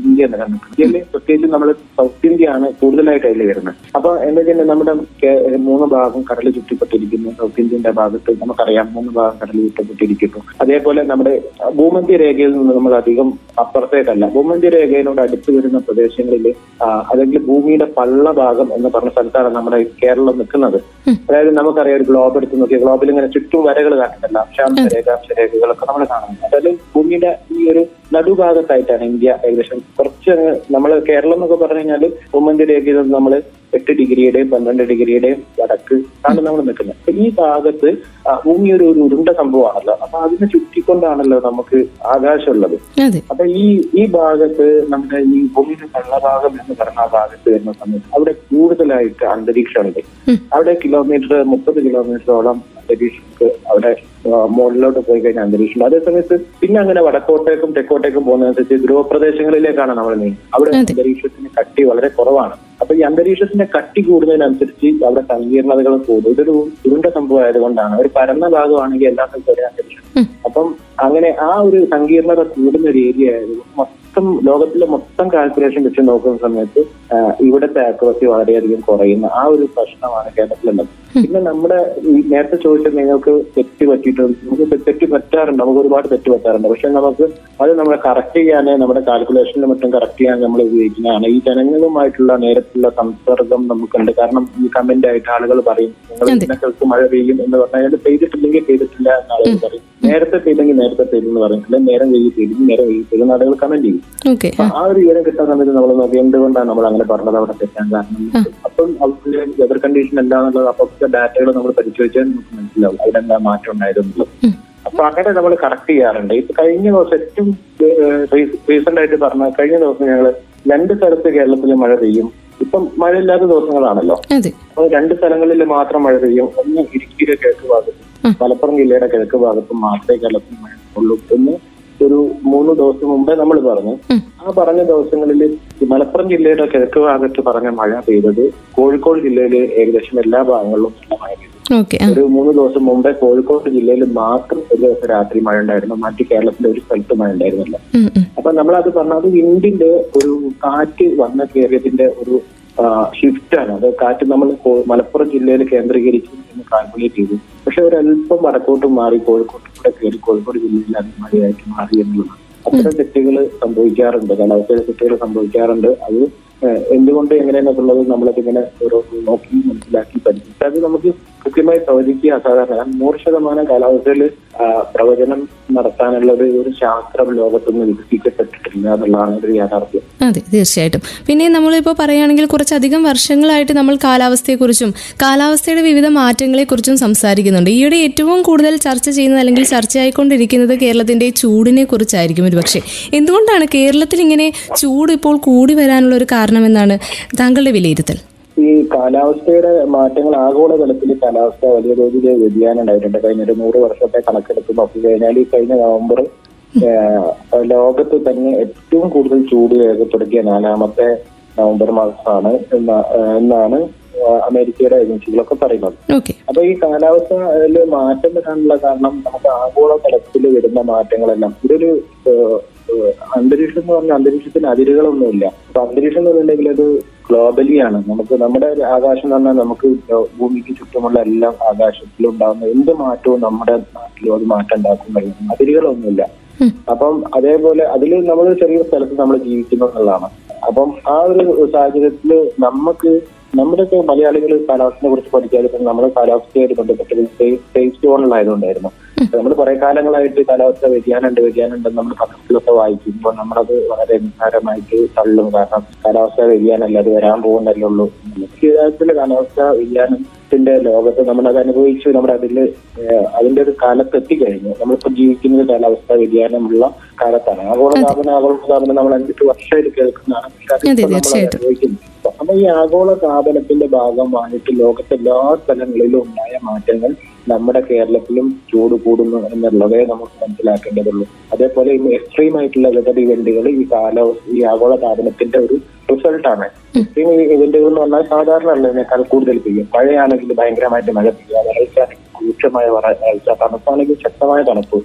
ഇന്ത്യ എന്ന് പറയുന്നത് ഇന്ത്യയിൽ പ്രത്യേകിച്ച് നമ്മൾ സൗത്ത് ഇന്ത്യ ആണ് കൂടുതലായിട്ട് അതിൽ വരുന്നത്. അപ്പൊ എന്താ വെച്ചാൽ നമ്മുടെ മൂന്ന് ഭാഗം കടൽ ചുറ്റിപ്പെട്ടിരിക്കുന്നു. സൗത്ത് ഇന്ത്യന്റെ ഭാഗത്ത് നമുക്കറിയാം മൂന്ന് ഭാഗം കടൽ ചുറ്റപ്പെട്ടിരിക്കുന്നു. അതേപോലെ നമ്മുടെ ഭൂമധ്യ രേഖയിൽ നിന്ന് നമ്മൾ അധികം അപ്പുറത്തേക്കല്ല. ഭൂമധ്യ രേഖയിലൂടെ അടുത്ത് വരുന്ന പ്രദേശങ്ങളിൽ അല്ലെങ്കിൽ ഭൂമിയുടെ പള്ള ഭാഗം എന്ന് പറഞ്ഞ സ്ഥലത്താണ് നമ്മുടെ കേരളം നിൽക്കുന്നത്. അതായത് നമുക്കറിയാം ഒരു ഗ്ലോബ് എടുത്ത് നോക്കിയാൽ ഗ്ലോബിൽ ഇങ്ങനെ ചുറ്റും വരകൾ കാണില്ല അക്ഷാംശ രേഖ അക്ഷരേഖകളൊക്കെ നമ്മൾ കാണുന്നത്. അതായത് ഭൂമിയുടെ ഈ ഒരു നടുഭാഗത്തായിട്ടാണ് ഇന്ത്യ ഏകദേശം കുറച്ച് നമ്മൾ കേരളം എന്നൊക്കെ പറഞ്ഞു കഴിഞ്ഞാൽ ഭൂമധ്യ രേഖയിൽ നിന്ന് നമ്മൾ എട്ട് ഡിഗ്രിയുടെയും പന്ത്രണ്ട് ഡിഗ്രിയുടെയും വടക്ക് ആണ് നമ്മൾ നിൽക്കുന്നത്. അപ്പൊ ഈ ഭാഗത്ത് ഭൂമി ഒരു ഒരു ഉരുണ്ട സംഭവമാണല്ലോ. അപ്പൊ അതിനെ ചുറ്റിക്കൊണ്ടാണല്ലോ നമുക്ക് ആകാശമുള്ളത്. അപ്പൊ ഈ ഈ ഭാഗത്ത് നമ്മുടെ ഈ ഭൂമിയുടെ കള്ളഭാഗം എന്ന് പറഞ്ഞ ആ ഭാഗത്ത് വരുന്ന സമയത്ത് അവിടെ കൂടുതലായിട്ട് അന്തരീക്ഷമുണ്ട്. അവിടെ കിലോമീറ്റർ മുപ്പത് കിലോമീറ്ററോളം അന്തരീക്ഷ അവിടെ ആ, മുകളിലോട്ട് പോയി കഴിഞ്ഞാൽ അന്തരീക്ഷം. അതേ സമയത്ത് പിന്നെ അങ്ങനെ വടക്കോട്ടേക്കും തെക്കോട്ടേക്കും പോകുന്നതനുസരിച്ച് ധ്രുവപ്രദേശങ്ങളിലേക്കാണ് നമ്മൾ നീങ്ങുന്നത് അവിടെ അന്തരീക്ഷത്തിന്റെ അന്തരീക്ഷത്തിന് കട്ടി വളരെ കുറവാണ്. അപ്പൊ ഈ അന്തരീക്ഷത്തിന്റെ കട്ടി കൂടുന്നതിനനുസരിച്ച് അവിടെ സങ്കീർണതകൾ കൂടും. ഇതൊരു ഉരുണ്ട സംഭവം ആയതുകൊണ്ടാണ്. ഒരു പരന്ന ഭാഗമാണെങ്കിൽ എല്ലാ സ്ഥലത്തും ഒരേ അന്തരീക്ഷം. അപ്പം അങ്ങനെ ആ ഒരു സങ്കീർണത കൂടുന്ന ഒരു ഏരിയ ആയിരുന്നു മൊത്തം ലോകത്തിലെ മൊത്തം കാൽക്കുലേഷൻ വെച്ച് നോക്കുന്ന സമയത്ത് ഇവിടുത്തെ ആക്യുറസി വളരെയധികം കുറയുന്ന ആ ഒരു പ്രശ്നമാണ് കേരളത്തിലുള്ളത്. പിന്നെ നമ്മുടെ ഈ നേരത്തെ ചോദിച്ചത് നിങ്ങൾക്ക് തെറ്റ് പറ്റിയിട്ടുണ്ട് നമുക്ക് തെറ്റ് പറ്റാറുണ്ട്. നമുക്ക് ഒരുപാട് തെറ്റ് പറ്റാറുണ്ട്. പക്ഷെ നമുക്ക് അത് നമ്മളെ കറക്റ്റ് ചെയ്യാനേ നമ്മുടെ കാൽക്കുലേഷനിലും മറ്റും കറക്റ്റ് ചെയ്യാൻ നമ്മൾ ഉപയോഗിക്കുന്നതാണ്. ഈ ജനങ്ങളുമായിട്ടുള്ള നേരത്തുള്ള സംസർഗം നമുക്കുണ്ട്. കാരണം ഈ കമന്റ് ആയിട്ട് ആളുകൾ പറയും നിങ്ങൾ. ഇന്ന സ്ഥലത്ത് മഴ പെയ്യും എന്ന് പറഞ്ഞാൽ പെയ്തിട്ടില്ലെങ്കിൽ പെയ്തിട്ടില്ല എന്ന് ആളുകൾ പറയും. നേരത്തെ പെയ്തെങ്കിൽ നേരത്തെ പെയ്തെന്ന് പറയും. അല്ലെങ്കിൽ നേരം വെയിൽ പെയ്തെങ്കിൽ നേരം വെയിൽ പെയ്തെന്ന് ആളുകൾ കമന്റ് ചെയ്യും ആ ഒരു വിവരം കിട്ടാൻ സമയത്ത് നമ്മൾ നോക്കി എന്തുകൊണ്ടാണ് നമ്മൾ അങ്ങനെ പറഞ്ഞത് അവിടെ തെറ്റാൻ കാരണം. അപ്പം വെതർ കണ്ടീഷൻ എന്താണെന്നുള്ളത് അപ്പൊ ഡാറ്റകൾ നമ്മൾ പരിശോധിച്ചാൽ നമുക്ക് മനസ്സിലാവും. അവിടെ എന്താ മാറ്റം ഉണ്ടായതെന്നുള്ളത് ഉം. അപ്പൊ അങ്ങനെ നമ്മൾ കറക്റ്റ് ചെയ്യാറുണ്ട്. ഇപ്പൊ കഴിഞ്ഞ ദിവസം ഏറ്റവും റീസെന്റ് ആയിട്ട് പറഞ്ഞ കഴിഞ്ഞ ദിവസം ഞങ്ങൾ രണ്ട് സ്ഥലത്ത് കേരളത്തിൽ മഴ പെയ്യും. ഇപ്പം മഴയില്ലാത്ത ദിവസങ്ങളാണല്ലോ. അപ്പൊ രണ്ട് സ്ഥലങ്ങളിൽ മാത്രം മഴ പെയ്യും. ഒന്ന് ഇടുക്കിയുടെ കിഴക്ക് ഭാഗത്തും. മലപ്പുറം ജില്ലയുടെ കിഴക്ക് ഭാഗത്തും മാത്രമേ കേരളത്തിൽ മഴ ഉള്ളൂ എന്ന് ഒരു മൂന്ന് ദിവസം മുമ്പേ നമ്മൾ പറഞ്ഞു. ആ പറഞ്ഞ ദിവസങ്ങളിൽ മലപ്പുറം ജില്ലയുടെ കിഴക്ക് ഭാഗത്ത് പറഞ്ഞ മഴ പെയ്തത് കോഴിക്കോട് ജില്ലയിൽ ഏകദേശം എല്ലാ ഭാഗങ്ങളിലും നല്ല മഴ പെയ്തു. ഒരു മൂന്ന് ദിവസം മുമ്പേ കോഴിക്കോട് ജില്ലയിൽ മാത്രം ഒരു ദിവസം രാത്രി മഴ ഉണ്ടായിരുന്നു. മറ്റു കേരളത്തിലെ ഒരു സ്ഥലത്ത് മഴ ഉണ്ടായിരുന്നില്ല. അപ്പൊ നമ്മളത് പറഞ്ഞ അത് വിൻഡിന്റെ ഒരു കാറ്റ് വന്ന കയറിയതിന്റെ ഒരു ഷിഫ്റ്റ് ആണ്. അത് കാറ്റ് നമ്മൾ മലപ്പുറം ജില്ലയിൽ കേന്ദ്രീകരിച്ച് എന്ന് കാൽക്കുലേറ്റ് ചെയ്തു. പക്ഷെ ഒരല്പം വടക്കോട്ട് മാറി കോഴിക്കോട്ട് കൂടെ കയറി കോഴിക്കോട് ജില്ലയിൽ അത് മഴയായിട്ട് മാറി എന്നുള്ളതാണ്. അത്തരം തെറ്റുകൾ സംഭവിക്കാറുണ്ട്. കാലാവസ്ഥയിലെ തെറ്റുകൾ സംഭവിക്കാറുണ്ട്. അത് എന്തുകൊണ്ട് എങ്ങനെയാണെന്നുള്ളത് നമ്മളതിങ്ങനെ ഓരോ നോക്കി മനസ്സിലാക്കി പഠിക്കും. അത് നമുക്ക് കൃത്യമായി പ്രവചിക്കുക അസാധാരണ. കാരണം നൂറ് ശതമാനം കാലാവസ്ഥയിൽ പ്രവചനം നടത്താനുള്ള ഒരു ഒരു ശാസ്ത്രം ലോകത്തൊന്നും വികസിക്കപ്പെട്ടിട്ടില്ല എന്നുള്ളതാണ് ഒരു യാഥാർത്ഥ്യം. അതെ തീർച്ചയായിട്ടും. പിന്നെ നമ്മളിപ്പോൾ പറയുകയാണെങ്കിൽ കുറച്ചധികം വർഷങ്ങളായിട്ട് നമ്മൾ കാലാവസ്ഥയെക്കുറിച്ചും കാലാവസ്ഥയുടെ വിവിധ മാറ്റങ്ങളെ കുറിച്ചും സംസാരിക്കുന്നുണ്ട്. ഈയിടെ ഏറ്റവും കൂടുതൽ ചർച്ച ചെയ്യുന്നത് അല്ലെങ്കിൽ ചർച്ചയായിക്കൊണ്ടിരിക്കുന്നത് കേരളത്തിന്റെ ചൂടിനെ കുറിച്ചായിരിക്കും ഒരുപക്ഷെ. എന്തുകൊണ്ടാണ് കേരളത്തിൽ ഇങ്ങനെ ചൂട് ഇപ്പോൾ കൂടി വരാനുള്ള ഒരു കാരണമെന്നാണ് താങ്കളുടെ വിലയിരുത്തൽ. ഈ കാലാവസ്ഥയുടെ മാറ്റങ്ങൾ ആഗോളതലത്തിൽ കാലാവസ്ഥ വലിയ തോതിൽ വ്യതിയാനം ഉണ്ടായിട്ടുണ്ട്. കഴിഞ്ഞ ഒരു നൂറ് വർഷത്തെ കണക്കെടുത്ത് നോക്കി കഴിഞ്ഞാൽ ഈ കഴിഞ്ഞ നവംബർ ലോകത്ത് തന്നെ ഏറ്റവും കൂടുതൽ ചൂട് രേഖപ്പെടുത്തിയ നാലാമത്തെ നവംബർ മാസമാണ് എന്നാണ് അമേരിക്കയുടെ ഏജൻസികളൊക്കെ പറയുന്നത്. അപ്പൊ ഈ കാലാവസ്ഥയിൽ മാറ്റം വരാനുള്ള കാരണം നമുക്ക് ആഗോളതലത്തിൽ വരുന്ന മാറ്റങ്ങളെല്ലാം ഇതൊരു അന്തരീക്ഷം എന്ന് പറഞ്ഞാൽ അന്തരീക്ഷത്തിന് അതിരുകളൊന്നുമില്ല. അപ്പൊ അന്തരീക്ഷം എന്ന് പറഞ്ഞിട്ടുണ്ടെങ്കിൽ അത് ഗ്ലോബലി ആണ്. നമുക്ക് നമ്മുടെ ഒരു ആകാശം എന്ന് പറഞ്ഞാൽ നമുക്ക് ഭൂമിക്ക് ചുറ്റുമുള്ള എല്ലാം ആകാശത്തിലും ഉണ്ടാകുന്ന എന്ത് മാറ്റവും നമ്മുടെ നാട്ടിലും അത് മാറ്റം ഉണ്ടാക്കാൻ കഴിയും അതിരുകളൊന്നുമില്ല. അപ്പം അതേപോലെ അതിൽ നമ്മൾ ചെറിയ സ്ഥലത്ത് നമ്മൾ ജീവിക്കുന്നു എന്നുള്ളതാണ്. അപ്പം ആ ഒരു സാഹചര്യത്തിൽ നമുക്ക് നമ്മുടെയൊക്കെ മലയാളികൾ കാലാവസ്ഥയെ കുറിച്ച് പഠിക്കാതെ നമ്മുടെ നമ്മൾ കാലാവസ്ഥയായിട്ട് ബന്ധപ്പെട്ടത് സ്പേസ് സോണിലായതുകൊണ്ടായിരുന്നു നമ്മൾ കുറെ കാലങ്ങളായിട്ട് കാലാവസ്ഥ വ്യതിയാനമുണ്ട് വ്യതിയാനമുണ്ട് നമ്മൾ പത്രത്തിലൊക്കെ വായിക്കുമ്പോൾ നമ്മളത് വളരെ നിസ്സാരമായിട്ട് തള്ളും. കാരണം കാലാവസ്ഥ വ്യതിയാനമല്ല അത് വരാൻ പോകുന്നല്ലേ ഉള്ളൂ. ജീവിതത്തിലെ കാലാവസ്ഥ വ്യതിയാനത്തിന്റെ ലോകത്ത് നമ്മളത് അനുഭവിച്ചു നമ്മുടെ അതിൽ അതിന്റെ ഒരു കാലത്ത് എത്തിക്കഴിഞ്ഞു. നമ്മളിപ്പോ ജീവിക്കുന്നത് കാലാവസ്ഥ വ്യതിയാനമുള്ള കാലത്താണ്. ആഗോളതാപനം ആഗോളതാപനം നമ്മൾ അഞ്ചെട്ട് വർഷമായിട്ട് കേൾക്കുന്നതാണ്. നമ്മൾ തീർച്ചയായിട്ടും. അപ്പൊ ഈ ആഗോള താപനത്തിന്റെ ഭാഗമായിട്ട് ലോകത്തെ എല്ലാ സ്ഥലങ്ങളിലും ഉണ്ടായ മാറ്റങ്ങൾ നമ്മുടെ കേരളത്തിലും ചൂട് കൂടുന്നു എന്നുള്ളതേ നമുക്ക് മനസ്സിലാക്കേണ്ടതുള്ളൂ. അതേപോലെ ഈ എക്സ്ട്രീം ആയിട്ടുള്ള വെതർ ഇവന്റുകൾ ഈ കാലാവസ്ഥ ഈ ആഗോള താപനത്തിന്റെ ഒരു റിസൾട്ടാണ് എക്സ്ട്രീം ഇവന്റുകൾ എന്ന് പറഞ്ഞാൽ സാധാരണ ഉള്ളതിനേക്കാൾ കൂടുതൽ പെയ്യും. മഴയാണെങ്കിൽ ഭയങ്കരമായിട്ട് മഴ പെയ്യുക വരൾച്ചാണെങ്കിൽ രൂക്ഷമായ വരൾച്ച. തണുപ്പാണെങ്കിൽ ശക്തമായ തണുപ്പ്.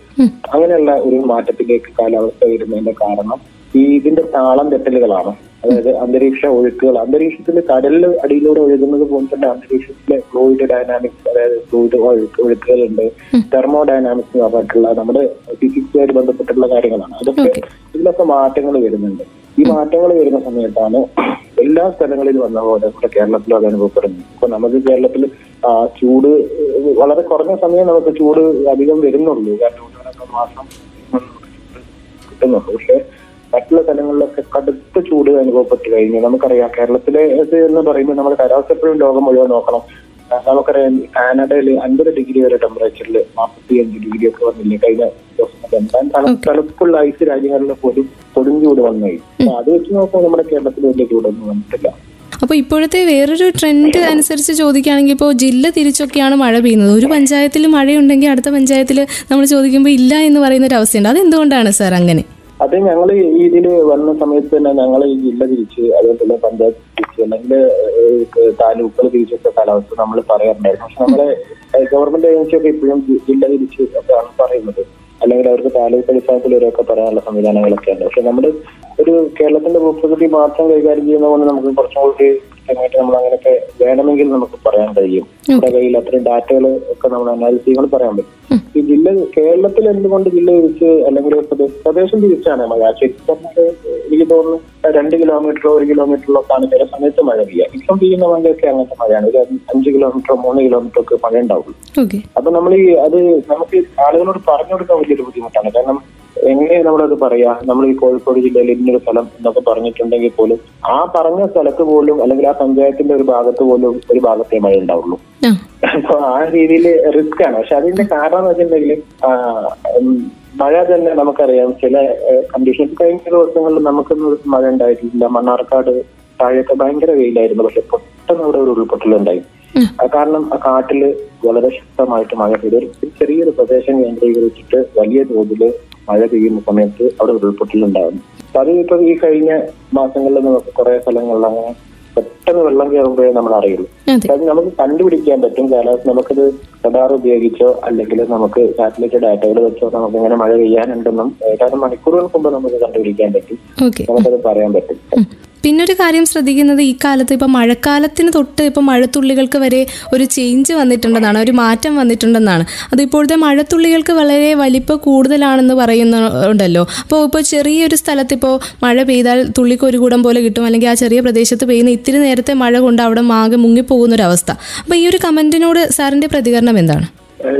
അങ്ങനെയുള്ള ഒരു മാറ്റത്തിലേക്ക് കാലാവസ്ഥ വരുന്നതിന്റെ കാരണം ഈ ഇതിന്റെ താളം തെറ്റലുകളാണ്. അതായത് അന്തരീക്ഷ ഒഴുക്കുകൾ. അന്തരീക്ഷത്തിൽ കടലിൽ അടിയിലൂടെ ഒഴുകുന്നത് പോലെ തന്നെ അന്തരീക്ഷത്തിലെ ഫ്ലൂയിഡ് ഡൈനാമിക്സ് അതായത് ഫ്ലൂയിഡ് ഒഴുക്ക് ഒഴുക്കുകളുണ്ട്. തെർമോ ഡൈനാമിക്സ് എന്ന് പറഞ്ഞിട്ടുള്ള നമ്മുടെ ഫിസിക്സുമായിട്ട് ബന്ധപ്പെട്ടുള്ള കാര്യങ്ങളാണ്. അതൊക്കെ. ഇതിലൊക്കെ മാറ്റങ്ങൾ വരുന്നുണ്ട്. ഈ മാറ്റങ്ങൾ വരുന്ന സമയത്താണ് എല്ലാ സ്ഥലങ്ങളിലും വന്ന പോലെ നമ്മുടെ കേരളത്തിലും അത് അനുഭവപ്പെടുന്നത്. ഇപ്പൊ നമുക്ക് കേരളത്തിൽ ചൂട് വളരെ കുറഞ്ഞ സമയം നമുക്ക് ചൂട് അധികം വരുന്നുള്ളൂ. കാരണം മാസം കിട്ടുന്നുള്ളൂ. പക്ഷെ മറ്റുള്ള സ്ഥലങ്ങളിലൊക്കെ കടുത്ത ചൂട് അനുഭവപ്പെട്ട് കഴിഞ്ഞു. നമുക്കറിയാം കേരളത്തിലെ ഇത് എന്ന് പറയുമ്പോൾ നമ്മൾ കാലാവസ്ഥ എപ്പോഴും ലോകം മുഴുവൻ നോക്കണം. നമുക്കറിയാം കാനഡയിൽ അൻപത് ഡിഗ്രി വരെ ടെമ്പറേച്ചറിൽ നാൽപ്പത്തി അഞ്ച് ഡിഗ്രി ഒക്കെ വന്നില്ലേ കഴിഞ്ഞ ദിവസം. തണുപ്പുള്ള ഐസ് രാജ്യങ്ങളിൽ പോലും കൊടും ചൂട് വന്നു അത് വെച്ച് നോക്കുമ്പോൾ നമ്മുടെ കേരളത്തിൽ വലിയ ചൂടൊന്നും വന്നിട്ടില്ല. അപ്പോൾ ഇപ്പോഴത്തെ വേറൊരു ട്രെൻഡ് അനുസരിച്ച് ചോദിക്കുകയാണെങ്കിൽ ഇപ്പോ ജില്ല തിരിച്ചൊക്കെയാണ് മഴ പെയ്യുന്നത്. ഒരു പഞ്ചായത്തിൽ മഴയുണ്ടെങ്കിൽ അടുത്ത പഞ്ചായത്തിൽ നമ്മൾ ചോദിക്കുമ്പോൾ ഇല്ല എന്ന് പറയുന്ന ഒരു അവസ്ഥയുണ്ട്. അത് എന്തുകൊണ്ടാണ് സാർ അങ്ങനെ? അത് ഞങ്ങൾ ഇതിൽ വന്ന സമയത്ത് തന്നെ ഞങ്ങൾ ജില്ല തിരിച്ച് അതുപോലെ പഞ്ചായത്ത് തിരിച്ച് അല്ലെങ്കിൽ താലൂക്കുകൾ തിരിച്ചൊക്കെ കാലാവസ്ഥ നമ്മൾ പറയാറുണ്ടായിരുന്നു. പക്ഷെ നമ്മളെ ഗവൺമെന്റ് ഏജൻസിയൊക്കെ ഇപ്പോഴും ജില്ല തിരിച്ച് ഒക്കെയാണ് പറയുന്നത്. അല്ലെങ്കിൽ അവർക്ക് താലൂക്ക് അടിസ്ഥാനത്തിൽ ഇവരൊക്കെ പറയാനുള്ള സംവിധാനങ്ങളൊക്കെ ഉണ്ട് പക്ഷെ നമ്മൾ ഒരു കേരളത്തിന്റെ ഭൂപ്രകൃതി മാത്രം കൈകാര്യം ചെയ്യുന്ന പോലെ നമുക്ക് കുറച്ചും കൂടി കൃത്യമായിട്ട് നമ്മൾ അങ്ങനെയൊക്കെ വേണമെങ്കിൽ നമുക്ക് പറയാൻ കഴിയും. നമ്മുടെ കയ്യിൽ അത്രയും ഡാറ്റകൾ ഒക്കെ നമ്മൾ അനാലിസ് ചെയ്യുമ്പോൾ പറയാൻ പറ്റും. ഈ ജില്ല കേരളത്തിൽ എന്തുകൊണ്ട് ജില്ല തിരിച്ച് അല്ലെങ്കിൽ പ്രദേശം തിരിച്ചാണ് മഴ. ശരിക്കും എനിക്ക് തോന്നുന്നു രണ്ട് കിലോമീറ്ററോ ഒരു കിലോമീറ്ററിലോ ആണ് ചില സമയത്ത് മഴ പെയ്യുക ഇപ്പം പെയ്യുന്ന മഴയൊക്കെ അങ്ങനത്തെ മഴയാണ്. ഒരു അഞ്ച് കിലോമീറ്ററോ മൂന്ന് കിലോമീറ്ററോ ഒക്കെ മഴ ഉണ്ടാവുള്ളൂ. അപ്പൊ നമ്മൾ ഈ അത് നമുക്ക് ആളുകളോട് പറഞ്ഞു കൊടുക്കാൻ വലിയൊരു ബുദ്ധിമുട്ടാണ്. കാരണം എങ്ങനെ നമ്മളത് പറയാ? നമ്മൾ ഈ കോഴിക്കോട് ജില്ലയിൽ ഇന്നൊരു സ്ഥലം എന്നൊക്കെ പറഞ്ഞിട്ടുണ്ടെങ്കിൽ പോലും ആ പറഞ്ഞ സ്ഥലത്ത് പോലും അല്ലെങ്കിൽ ആ പഞ്ചായത്തിന്റെ ഒരു ഭാഗത്ത് പോലും ഒരു ഭാഗത്തേ മഴ ഉണ്ടാവുള്ളൂ. അപ്പൊ ആ രീതിയിൽ റിസ്ക് ആണ്. പക്ഷെ അതിന്റെ കാരണം എന്ന് വെച്ചിട്ടുണ്ടെങ്കിൽ മഴ തന്നെ നമുക്കറിയാം. ചില കണ്ടീഷൻസ് കഴിഞ്ഞ ദിവസങ്ങളിൽ നമുക്കൊന്നും മഴ ഉണ്ടായിട്ടില്ല. മണ്ണാർക്കാട് താഴെയൊക്കെ ഭയങ്കര വെയിലായിരുന്നു. പക്ഷെ പെട്ടെന്ന് അവിടെ ഒരു ഉരുൾപൊട്ടലുണ്ടായി കാരണം ആ കാട്ടിൽ വളരെ ശക്തമായിട്ട് മഴ പെയ്തു. ഒരു ചെറിയൊരു പ്രദേശം കേന്ദ്രീകരിച്ചിട്ട് വലിയ തോതിൽ മഴ പെയ്യുന്ന സമയത്ത് അവിടെ ഉരുൾപൊട്ടലുണ്ടാകുന്നു അത് ഇപ്പൊ ഈ കഴിഞ്ഞ മാസങ്ങളിൽ നമുക്ക് കുറെ സ്ഥലങ്ങളിൽ അങ്ങനെ പെട്ടെന്ന് വെള്ളം കയറുമ്പോഴേ നമ്മൾ അറിയുള്ളൂ. അതെ. നമുക്ക് കണ്ടുപിടിക്കാൻ പറ്റും. കാലാവസ്ഥ നമുക്കത് റഡാർ ഉപയോഗിച്ചോ അല്ലെങ്കിൽ നമുക്ക് സാറ്റലൈറ്റ് ഡാറ്റകൾ വെച്ചോ നമുക്ക് ഇങ്ങനെ മഴ പെയ്യാനുണ്ടെന്നും ഏതാനും മണിക്കൂറുകൾക്ക് മുമ്പ് നമുക്ക് കണ്ടുപിടിക്കാൻ പറ്റും. നമുക്കത് പറയാൻ പറ്റും. പിന്നൊരു കാര്യം ശ്രദ്ധിക്കുന്നത് ഈ കാലത്ത് ഇപ്പം മഴക്കാലത്തിന് തൊട്ട് ഇപ്പം മഴത്തുള്ളികൾക്ക് വരെ ഒരു ചേഞ്ച് വന്നിട്ടുണ്ടെന്നാണ് ഒരു മാറ്റം വന്നിട്ടുണ്ടെന്നാണ്. അത് ഇപ്പോഴത്തെ മഴത്തുള്ളികൾക്ക് വളരെ വലിപ്പം കൂടുതലാണെന്ന് പറയുന്നുണ്ടല്ലോ. അപ്പോൾ ഇപ്പോൾ ചെറിയൊരു സ്ഥലത്ത് ഇപ്പോൾ മഴ പെയ്താൽ തുള്ളിക്ക് ഒരു കൂടം പോലെ കിട്ടും അല്ലെങ്കിൽ ആ ചെറിയ പ്രദേശത്ത് പെയ്യുന്ന ഇത്തിരി നേരത്തെ മഴ കൊണ്ട് അവിടെ മാകെ മുങ്ങിപ്പോകുന്നൊരവസ്ഥ. അപ്പോൾ ഈ ഒരു കമന്റിനോട് സാറിന്റെ പ്രതികരണം എന്താണ്?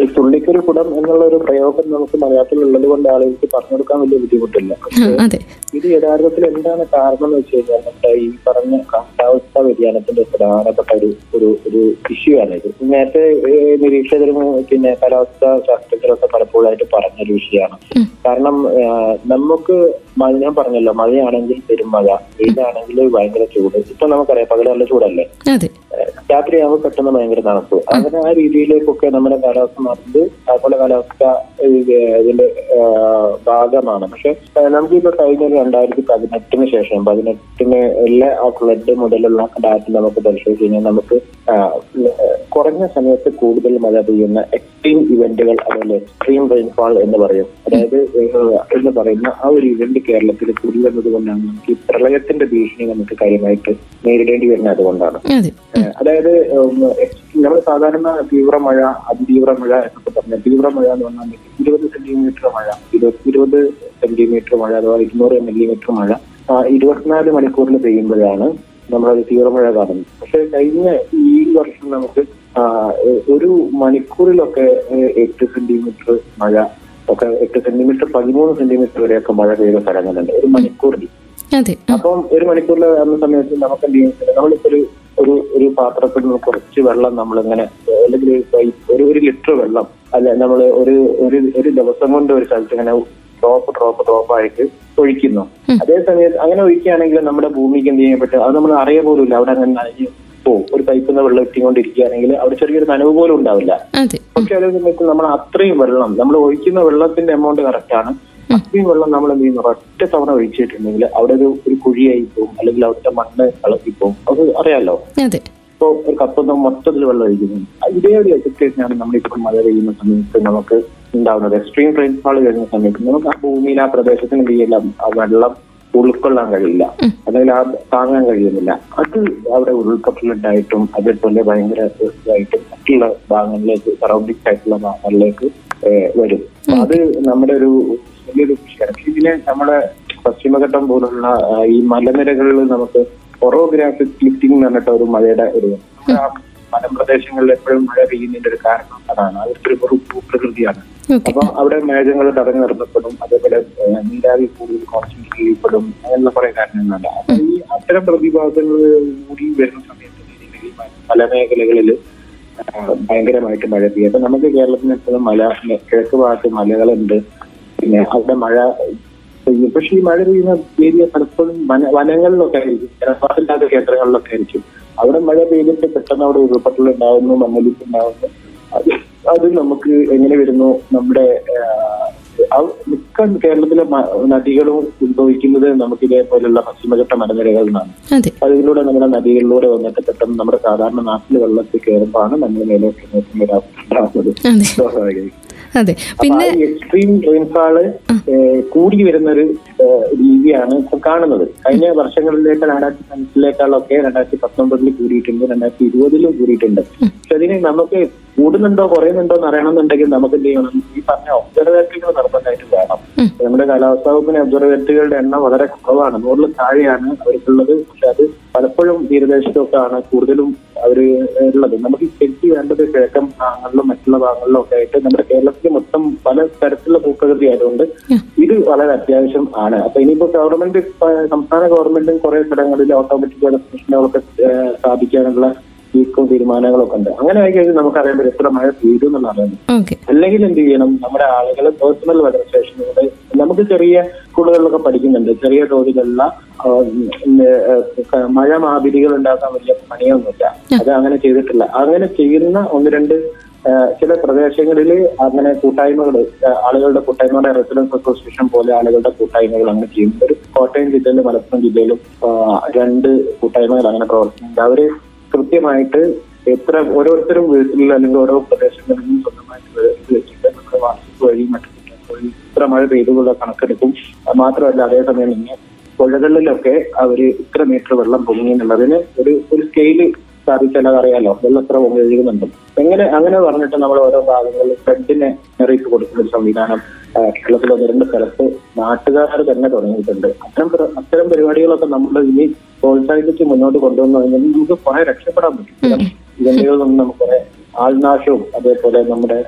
ഈ തുള്ളിക്കൊരു കുടം എന്നുള്ള ഒരു പ്രയോഗം നമുക്ക് മലയാളത്തിൽ ഉള്ളത് കൊണ്ട് ആളുകൾക്ക് പറഞ്ഞു കൊടുക്കാൻ വലിയ ബുദ്ധിമുട്ടില്ല. ഇത് യഥാർത്ഥത്തിൽ എന്താണ് കാരണം എന്ന് വെച്ച് കഴിഞ്ഞാൽ നമ്മുടെ ഈ പറഞ്ഞ കാലാവസ്ഥാ വ്യതിയാനത്തിന്റെ പ്രധാനപ്പെട്ട ഒരു ഒരു ഒരു ഇഷ്യൂ ആണ് ഇത്. നേരത്തെ നിരീക്ഷകരും പിന്നെ കാലാവസ്ഥാ ശാസ്ത്രജ്ഞരൊക്കെ പലപ്പോഴായിട്ട് പറഞ്ഞൊരു വിഷയമാണ്. കാരണം നമുക്ക് മഴ ഞാൻ പറഞ്ഞല്ലോ മഴയാണെങ്കിൽ പെരുമഴ വെയിലാണെങ്കിൽ ഭയങ്കര ചൂട്. ഇപ്പൊ നമുക്കറിയാം പകൽ നല്ല ചൂടല്ലേ? രാത്രിയാകുമ്പോൾ പെട്ടെന്ന് ഭയങ്കര തണുപ്പ്. അങ്ങനെ ആ രീതിയിലേക്കൊക്കെ നമ്മുടെ കാലാവസ്ഥ മാറുന്നത് അതുപോലെ കാലാവസ്ഥ ഇത് ഇതിന്റെ ഭാഗമാണ്. പക്ഷെ നമുക്കിപ്പോ കഴിഞ്ഞ രണ്ടായിരത്തി പതിനെട്ടിന് ശേഷം പതിനെട്ടിന് എല്ലാ ആ ഫ്ലഡ് മുതലുള്ള ഡാറ്റ നമുക്ക് പരിശോധിച്ച് കഴിഞ്ഞാൽ നമുക്ക് കുറഞ്ഞ സമയത്ത് കൂടുതൽ മഴ പെയ്യുന്ന എക്സ്ട്രീം ഇവന്റുകൾ അതുപോലെ എക്സ്ട്രീം റെയിൻഫാൾ എന്ന് പറയും. അതായത് എന്ന് പറയുന്ന ആ ഒരു ഇവന്റ് കേരളത്തിൽ കൂടി വന്നത് കൊണ്ടാണ് നമുക്ക് ഈ പ്രളയത്തിന്റെ ഭീഷണി നമുക്ക് കാര്യമായിട്ട് നേരിടേണ്ടി വരുന്നത് അതുകൊണ്ടാണ്. അതായത് നമ്മൾ സാധാരണ തീവ്ര മഴ അതിതീവ്ര മഴ എന്നൊക്കെ പറഞ്ഞാൽ തീവ്രമഴ എന്ന് പറഞ്ഞാൽ ഇരുപത് സെന്റിമീറ്റർ മഴ ഇരുപത് ഇരുപത് സെന്റിമീറ്റർ മഴ അഥവാ ഇരുന്നൂറ് മില്ലിമീറ്റർ മഴ ഇരുപത്തിനാല് മണിക്കൂറിൽ പെയ്യുമ്പോഴാണ് നമ്മളത് തീവ്രമഴ കാണുന്നത്. പക്ഷെ കഴിഞ്ഞ ഈ വർഷം നമുക്ക് ഒരു മണിക്കൂറിലൊക്കെ എട്ട് സെന്റിമീറ്റർ മഴ ഒക്കെ എട്ട് സെന്റിമീറ്റർ പതിമൂന്ന് സെന്റിമീറ്റർ വരെയൊക്കെ മഴ പെയ്ത സ്ഥലങ്ങളുണ്ട്. ഒരു മണിക്കൂറിൽ. അപ്പം ഒരു മണിക്കൂറിൽ വരുന്ന സമയത്ത് നമുക്ക് എന്ത് ചെയ്യും? നമ്മളിപ്പോ ഒരു ഒരു ഒരു പാത്രത്തിൽ നിന്ന് കുറച്ച് വെള്ളം നമ്മളിങ്ങനെ അല്ലെങ്കിൽ ഒരു ഒരു ലിറ്റർ വെള്ളം അല്ല നമ്മൾ ഒരു ഒരു ഒരു ദിവസം കൊണ്ട് ഒരു സ്ഥലത്ത് ഇങ്ങനെ ഡ്രോപ്പ് ഡ്രോപ്പ് ഡ്രോപ്പ് ആയിട്ട് ഒഴിക്കുന്നു. അതേ സമയത്ത് അങ്ങനെ ഒഴിക്കുകയാണെങ്കിൽ നമ്മുടെ ഭൂമിക്ക് എന്ത് ചെയ്യാൻ പറ്റും അത് നമ്മൾ അറിയ പോലും ഇല്ല അവിടെ അങ്ങനെ പോകും ഒരു പൈപ്പിൽ നിന്ന് വെള്ളം എത്തിക്കൊണ്ടിരിക്കുകയാണെങ്കിൽ അവിടെ ചെറിയൊരു നനവ് പോലും ഉണ്ടാവില്ല. പക്ഷെ അതേ സമയത്ത് നമ്മൾ അത്രയും വെള്ളം നമ്മൾ ഒഴിക്കുന്ന വെള്ളത്തിന്റെ എമൗണ്ട് കറക്റ്റ് ആണ്. അത്രയും വെള്ളം നമ്മൾ എന്ത് ചെയ്യുന്നു? ഒറ്റ തവണ ഒഴിച്ചിട്ടുണ്ടെങ്കിൽ അവിടെ ഒരു ഒരു കുഴിയായി പോകും. അല്ലെങ്കിൽ അവിടുത്തെ മണ്ണ് പോകും. അത് അറിയാലോ? ഇപ്പോ ഒരു കപ്പൊന്നും മൊത്തത്തിൽ വെള്ളം ഒഴിക്കുന്നു. ഇതേ ഒരു എഫക്റ്റേഷനാണ് നമ്മളിപ്പോൾ മഴ പെയ്യുന്ന സമയത്ത് നമുക്ക് ഉണ്ടാവുന്നത്. എക്സ്ട്രീം റെയിൻഫാൾ വരുന്ന സമയത്ത് നമുക്ക് ആ ഭൂമിയിൽ ആ പ്രദേശത്തിന് എന്ത് ചെയ്യില്ല ആ വെള്ളം ഉൾക്കൊള്ളാൻ കഴിയില്ല. അല്ലെങ്കിൽ ആ താങ്ങാൻ കഴിയുന്നില്ല. അത് അവിടെ ഉരുൾപൊട്ടലുണ്ടായിട്ടും അതേപോലെ ഭയങ്കര ആയിട്ടും മറ്റുള്ള ഭാഗങ്ങളിലേക്ക് സറൗണ്ടിങ് ആയിട്ടുള്ള ഭാഗങ്ങളിലേക്ക് വരും. അത് നമ്മുടെ ഒരു വലിയൊരു വിഷയമാണ്. ഇതിനെ നമ്മുടെ പശ്ചിമഘട്ടം പോലുള്ള ഈ മലനിരകളിൽ നമുക്ക് ഒറോഗ്രാഫിക് ലിഫ്റ്റിംഗ് എന്ന് പറഞ്ഞിട്ട് ഒരു മഴയുടെ ഒരു മലമ്പ്രദേശങ്ങളിൽ എപ്പോഴും മഴ പെയ്യുന്നതിന്റെ ഒരു കാരണം അതാണ്. അതൊരു ഒരു ഭൂപ്രകൃതിയാണ്. അപ്പൊ അവിടെ മേഘങ്ങൾ തടഞ്ഞു നിർത്തപ്പെടും അതേപോലെ നീരാവി കൂടുതൽ കോൺസെൻട്രേറ്റ് ചെയ്യപ്പെടും അങ്ങനെയുള്ള കുറെ കാരണങ്ങളുണ്ട്. അപ്പൊ ഈ അത്തരം പ്രതിഭാസങ്ങൾ കൂടി വരുന്ന സമയത്ത് പല മേഖലകളിൽ ഭയങ്കരമായിട്ട് മഴ പെയ്യും. അപ്പൊ നമുക്ക് കേരളത്തിന് എപ്പോഴും മല കിഴക്ക് ഭാഗത്ത് മലകളുണ്ട്. പിന്നെ അവിടെ മഴ പെയ്യും. പക്ഷെ ഈ മഴ പെയ്യുന്ന ഏരിയ പലപ്പോഴും വന വനങ്ങളിലൊക്കെ ആയിരിക്കും. ജനവാസമില്ലാത്ത കേന്ദ്രങ്ങളിലൊക്കെ ആയിരിക്കും. അവിടെ മഴ പെയ്തിട്ട് പെട്ടെന്ന് അവിടെ ഉരുൾപൊട്ടൽ ഉണ്ടാവുന്നു മണ്ണൊലിപ്പ് ഉണ്ടാവുന്നു. അത് അത് നമുക്ക് എങ്ങനെ വരുന്നു? നമ്മുടെ മിക്ക കേരളത്തിലെ നദികളും ഉത്ഭവിക്കുന്നത് നമുക്ക് ഇതേപോലെയുള്ള പശ്ചിമഘട്ട മലനിരകളിൽ നിന്നാണ്. അതെ. അതിലൂടെ നമ്മുടെ നദികളിലൂടെ വന്നിട്ട് പെട്ടെന്ന് നമ്മുടെ സാധാരണ നാട്ടിൽ വെള്ളത്തിൽ കയറുമ്പോഴാണ് നമ്മുടെ അവസ്ഥ ഉണ്ടാകുന്നത് അതെ. പിന്നെ എക്സ്ട്രീം റെയിൻഫാൾ കൂടി വരുന്ന ഒരു രീതിയാണ് ഇപ്പൊ കാണുന്നത്. കഴിഞ്ഞ വർഷങ്ങളിലേക്ക് രണ്ടായിരത്തി പതിനെട്ടിലേക്കാളൊക്കെ രണ്ടായിരത്തി പത്തൊമ്പതിൽ കൂടിയിട്ടുണ്ട് രണ്ടായിരത്തി ഇരുപതിലും കൂടിയിട്ടുണ്ട്. പക്ഷെ അതിന് നമുക്ക് കൂടുന്നുണ്ടോ കുറയുന്നുണ്ടോ എന്ന് അറിയണമെന്നുണ്ടെങ്കിൽ നമുക്ക് എന്ത് ചെയ്യണം? ഈ പറഞ്ഞ ഒബ്സർവേറ്ററികൾ നിർബന്ധമായിട്ട് വേണം. നമ്മുടെ കാലാവസ്ഥാ വകുപ്പിന് ഒബ്സർവേറ്ററികളുടെ എണ്ണം വളരെ കുറവാണ്. നൂറിൽ താഴെയാണ് അവർക്കുള്ളത്. പക്ഷെ അത് പലപ്പോഴും തീരദേശത്തൊക്കെ ആണ് കൂടുതലും അവർ ഉള്ളത്. നമുക്ക് ചെട്ടി വേണ്ടത് കിഴക്കൻ ഭാഗങ്ങളിലും മറ്റുള്ള ഭാഗങ്ങളിലും ഒക്കെ ആയിട്ട് നമ്മുടെ കേരളത്തിൽ മൊത്തം പല തരത്തിലുള്ള ഭൂപ്രകൃതി ആയതുകൊണ്ട് ഇത് വളരെ അത്യാവശ്യം ആണ്. അപ്പൊ ഇനിയിപ്പോ ഗവൺമെന്റ് സംസ്ഥാന ഗവൺമെന്റും കുറെ സ്ഥലങ്ങളിൽ ഓട്ടോമാറ്റിക് സ്റ്റേഷനുകളൊക്കെ സ്ഥാപിക്കാനുള്ള നീക്കവും തീരുമാനങ്ങളൊക്കെ ഉണ്ട്. അങ്ങനെ ആയി കഴിഞ്ഞാൽ നമുക്ക് അറിയാൻ പറ്റും എത്ര മഴ പെയ്തു എന്നുള്ള അറിയാൻ അല്ലെങ്കിൽ എന്ത് ചെയ്യണം? നമ്മുടെ ആളുകൾ പേഴ്സണൽ വെതർ സ്റ്റേഷനുകൾ നമുക്ക് ചെറിയ സ്കൂളുകളിലൊക്കെ പഠിക്കുന്നുണ്ട്. ചെറിയ തോതിലുള്ള മഴ മാതിരികൾ ഉണ്ടാക്കാൻ വലിയ പണിയൊന്നുമില്ല. അത് അങ്ങനെ ചെയ്തിട്ടില്ല. അങ്ങനെ ചെയ്യുന്ന ഒന്ന് രണ്ട് ചില പ്രദേശങ്ങളിൽ അങ്ങനെ കൂട്ടായ്മകൾ ആളുകളുടെ കൂട്ടായ്മയുടെ റെസിഡൻസ് അസോസിയേഷൻ പോലെ ആളുകളുടെ കൂട്ടായ്മകൾ അങ്ങനെ ചെയ്യുന്നുണ്ട് ഒരു കോട്ടയം ജില്ലയിലും മലപ്പുറം ജില്ലയിലും രണ്ട് കൂട്ടായ്മകൾ അങ്ങനെ പ്രവർത്തിക്കുന്നുണ്ട്. അവർ കൃത്യമായിട്ട് എത്ര ഓരോരുത്തരും വീട്ടിൽ അല്ലെങ്കിൽ ഓരോ പ്രദേശങ്ങളിലും സ്വന്തമായിട്ട് വെച്ചിട്ട് നമ്മുടെ വാട്സപ്പ് വഴി മറ്റു ഇത്ര മഴ പെയ്തുള്ള കണക്കെടുക്കും. മാത്രമല്ല അതേസമയം ഇങ്ങനെ പുഴകളിലൊക്കെ അവർ ഇത്ര മീറ്റർ വെള്ളം പൊങ്ങി എന്നുള്ളതിന് ഒരു ഒരു സ്കെയിൽ സ്ഥാപിച്ചാൽ അതറിയാലോ വെള്ളം എത്ര പൊങ്ങി ഒഴുകുന്നുണ്ട്. എങ്ങനെ അങ്ങനെ പറഞ്ഞിട്ട് നമ്മൾ ഓരോ ഭാഗങ്ങളിൽ ഫ്ലഡിനെ മുന്നറിയിപ്പ് കൊടുക്കുന്ന ഒരു സംവിധാനം കേരളത്തിൽ ഒന്ന് രണ്ട് സ്ഥലത്ത് നാട്ടുകാർ തന്നെ തുടങ്ങിയിട്ടുണ്ട്. അത്തരം അത്തരം പരിപാടികളൊക്കെ നമ്മൾ ഇനി പ്രോത്സാഹിപ്പിച്ച് മുന്നോട്ട് കൊണ്ടുവന്നു കഴിഞ്ഞാൽ നമുക്ക് കുറെ രക്ഷപ്പെടാൻ പറ്റും. ഇതിൽ ഇവന്റുകളിൽ നിന്ന് നമുക്ക് കുറെ ആൾനാശവും അതേപോലെ നമ്മുടെ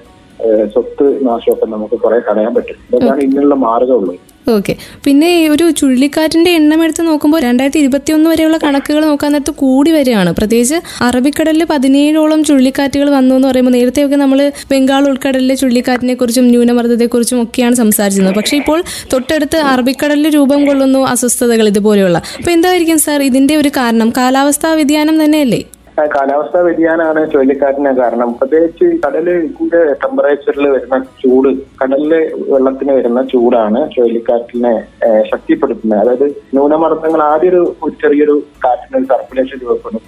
സ്വത്ത് നാശമൊക്കെ നമുക്ക് കുറെ തടയാൻ പറ്റും. അതാണ് ഇതിനുള്ള മാർഗമുള്ളത് ഓക്കെ. പിന്നെ ഒരു ചുഴലിക്കാറ്റിന്റെ എണ്ണം എടുത്ത് നോക്കുമ്പോൾ രണ്ടായിരത്തി ഇരുപത്തി ഒന്ന് വരെയുള്ള കണക്കുകൾ നോക്കാൻ നേരത്ത് കൂടി വരികയാണ്. പ്രത്യേകിച്ച് അറബിക്കടലിൽ പതിനേഴോളം ചുഴലിക്കാറ്റുകൾ വന്നു എന്ന് പറയുമ്പോൾ നേരത്തെയൊക്കെ നമ്മൾ ബംഗാൾ ഉൾക്കടലിലെ ചുഴലിക്കാറ്റിനെ കുറിച്ചും ന്യൂനമർദ്ദത്തെക്കുറിച്ചും ഒക്കെയാണ് സംസാരിച്ചിരുന്നത്. പക്ഷേ ഇപ്പോൾ തൊട്ടടുത്ത് അറബിക്കടലിൽ രൂപം കൊള്ളുന്നു അസ്വസ്ഥതകൾ ഇതുപോലെയുള്ള. അപ്പോൾ എന്തായിരിക്കും സാർ ഇതിന്റെ ഒരു കാരണം? കാലാവസ്ഥാ വ്യതിയാനം തന്നെയല്ലേ? കാലാവസ്ഥാ വ്യതിയാനമാണ് ചുഴലിക്കാറ്റിന് കാരണം. പ്രത്യേകിച്ച് കടലിന്റെ ടെമ്പറേച്ചറിൽ വരുന്ന ചൂട് കടലിലെ വെള്ളത്തിന് വരുന്ന ചൂടാണ് ചുഴലിക്കാറ്റിനെ ശക്തിപ്പെടുത്തുന്നത്. അതായത് ന്യൂനമർദ്ദങ്ങൾ ആദ്യം ഒരു ചെറിയൊരു കാറ്റിന് ഒരു സർക്കുലേഷൻ രൂപപ്പെടും.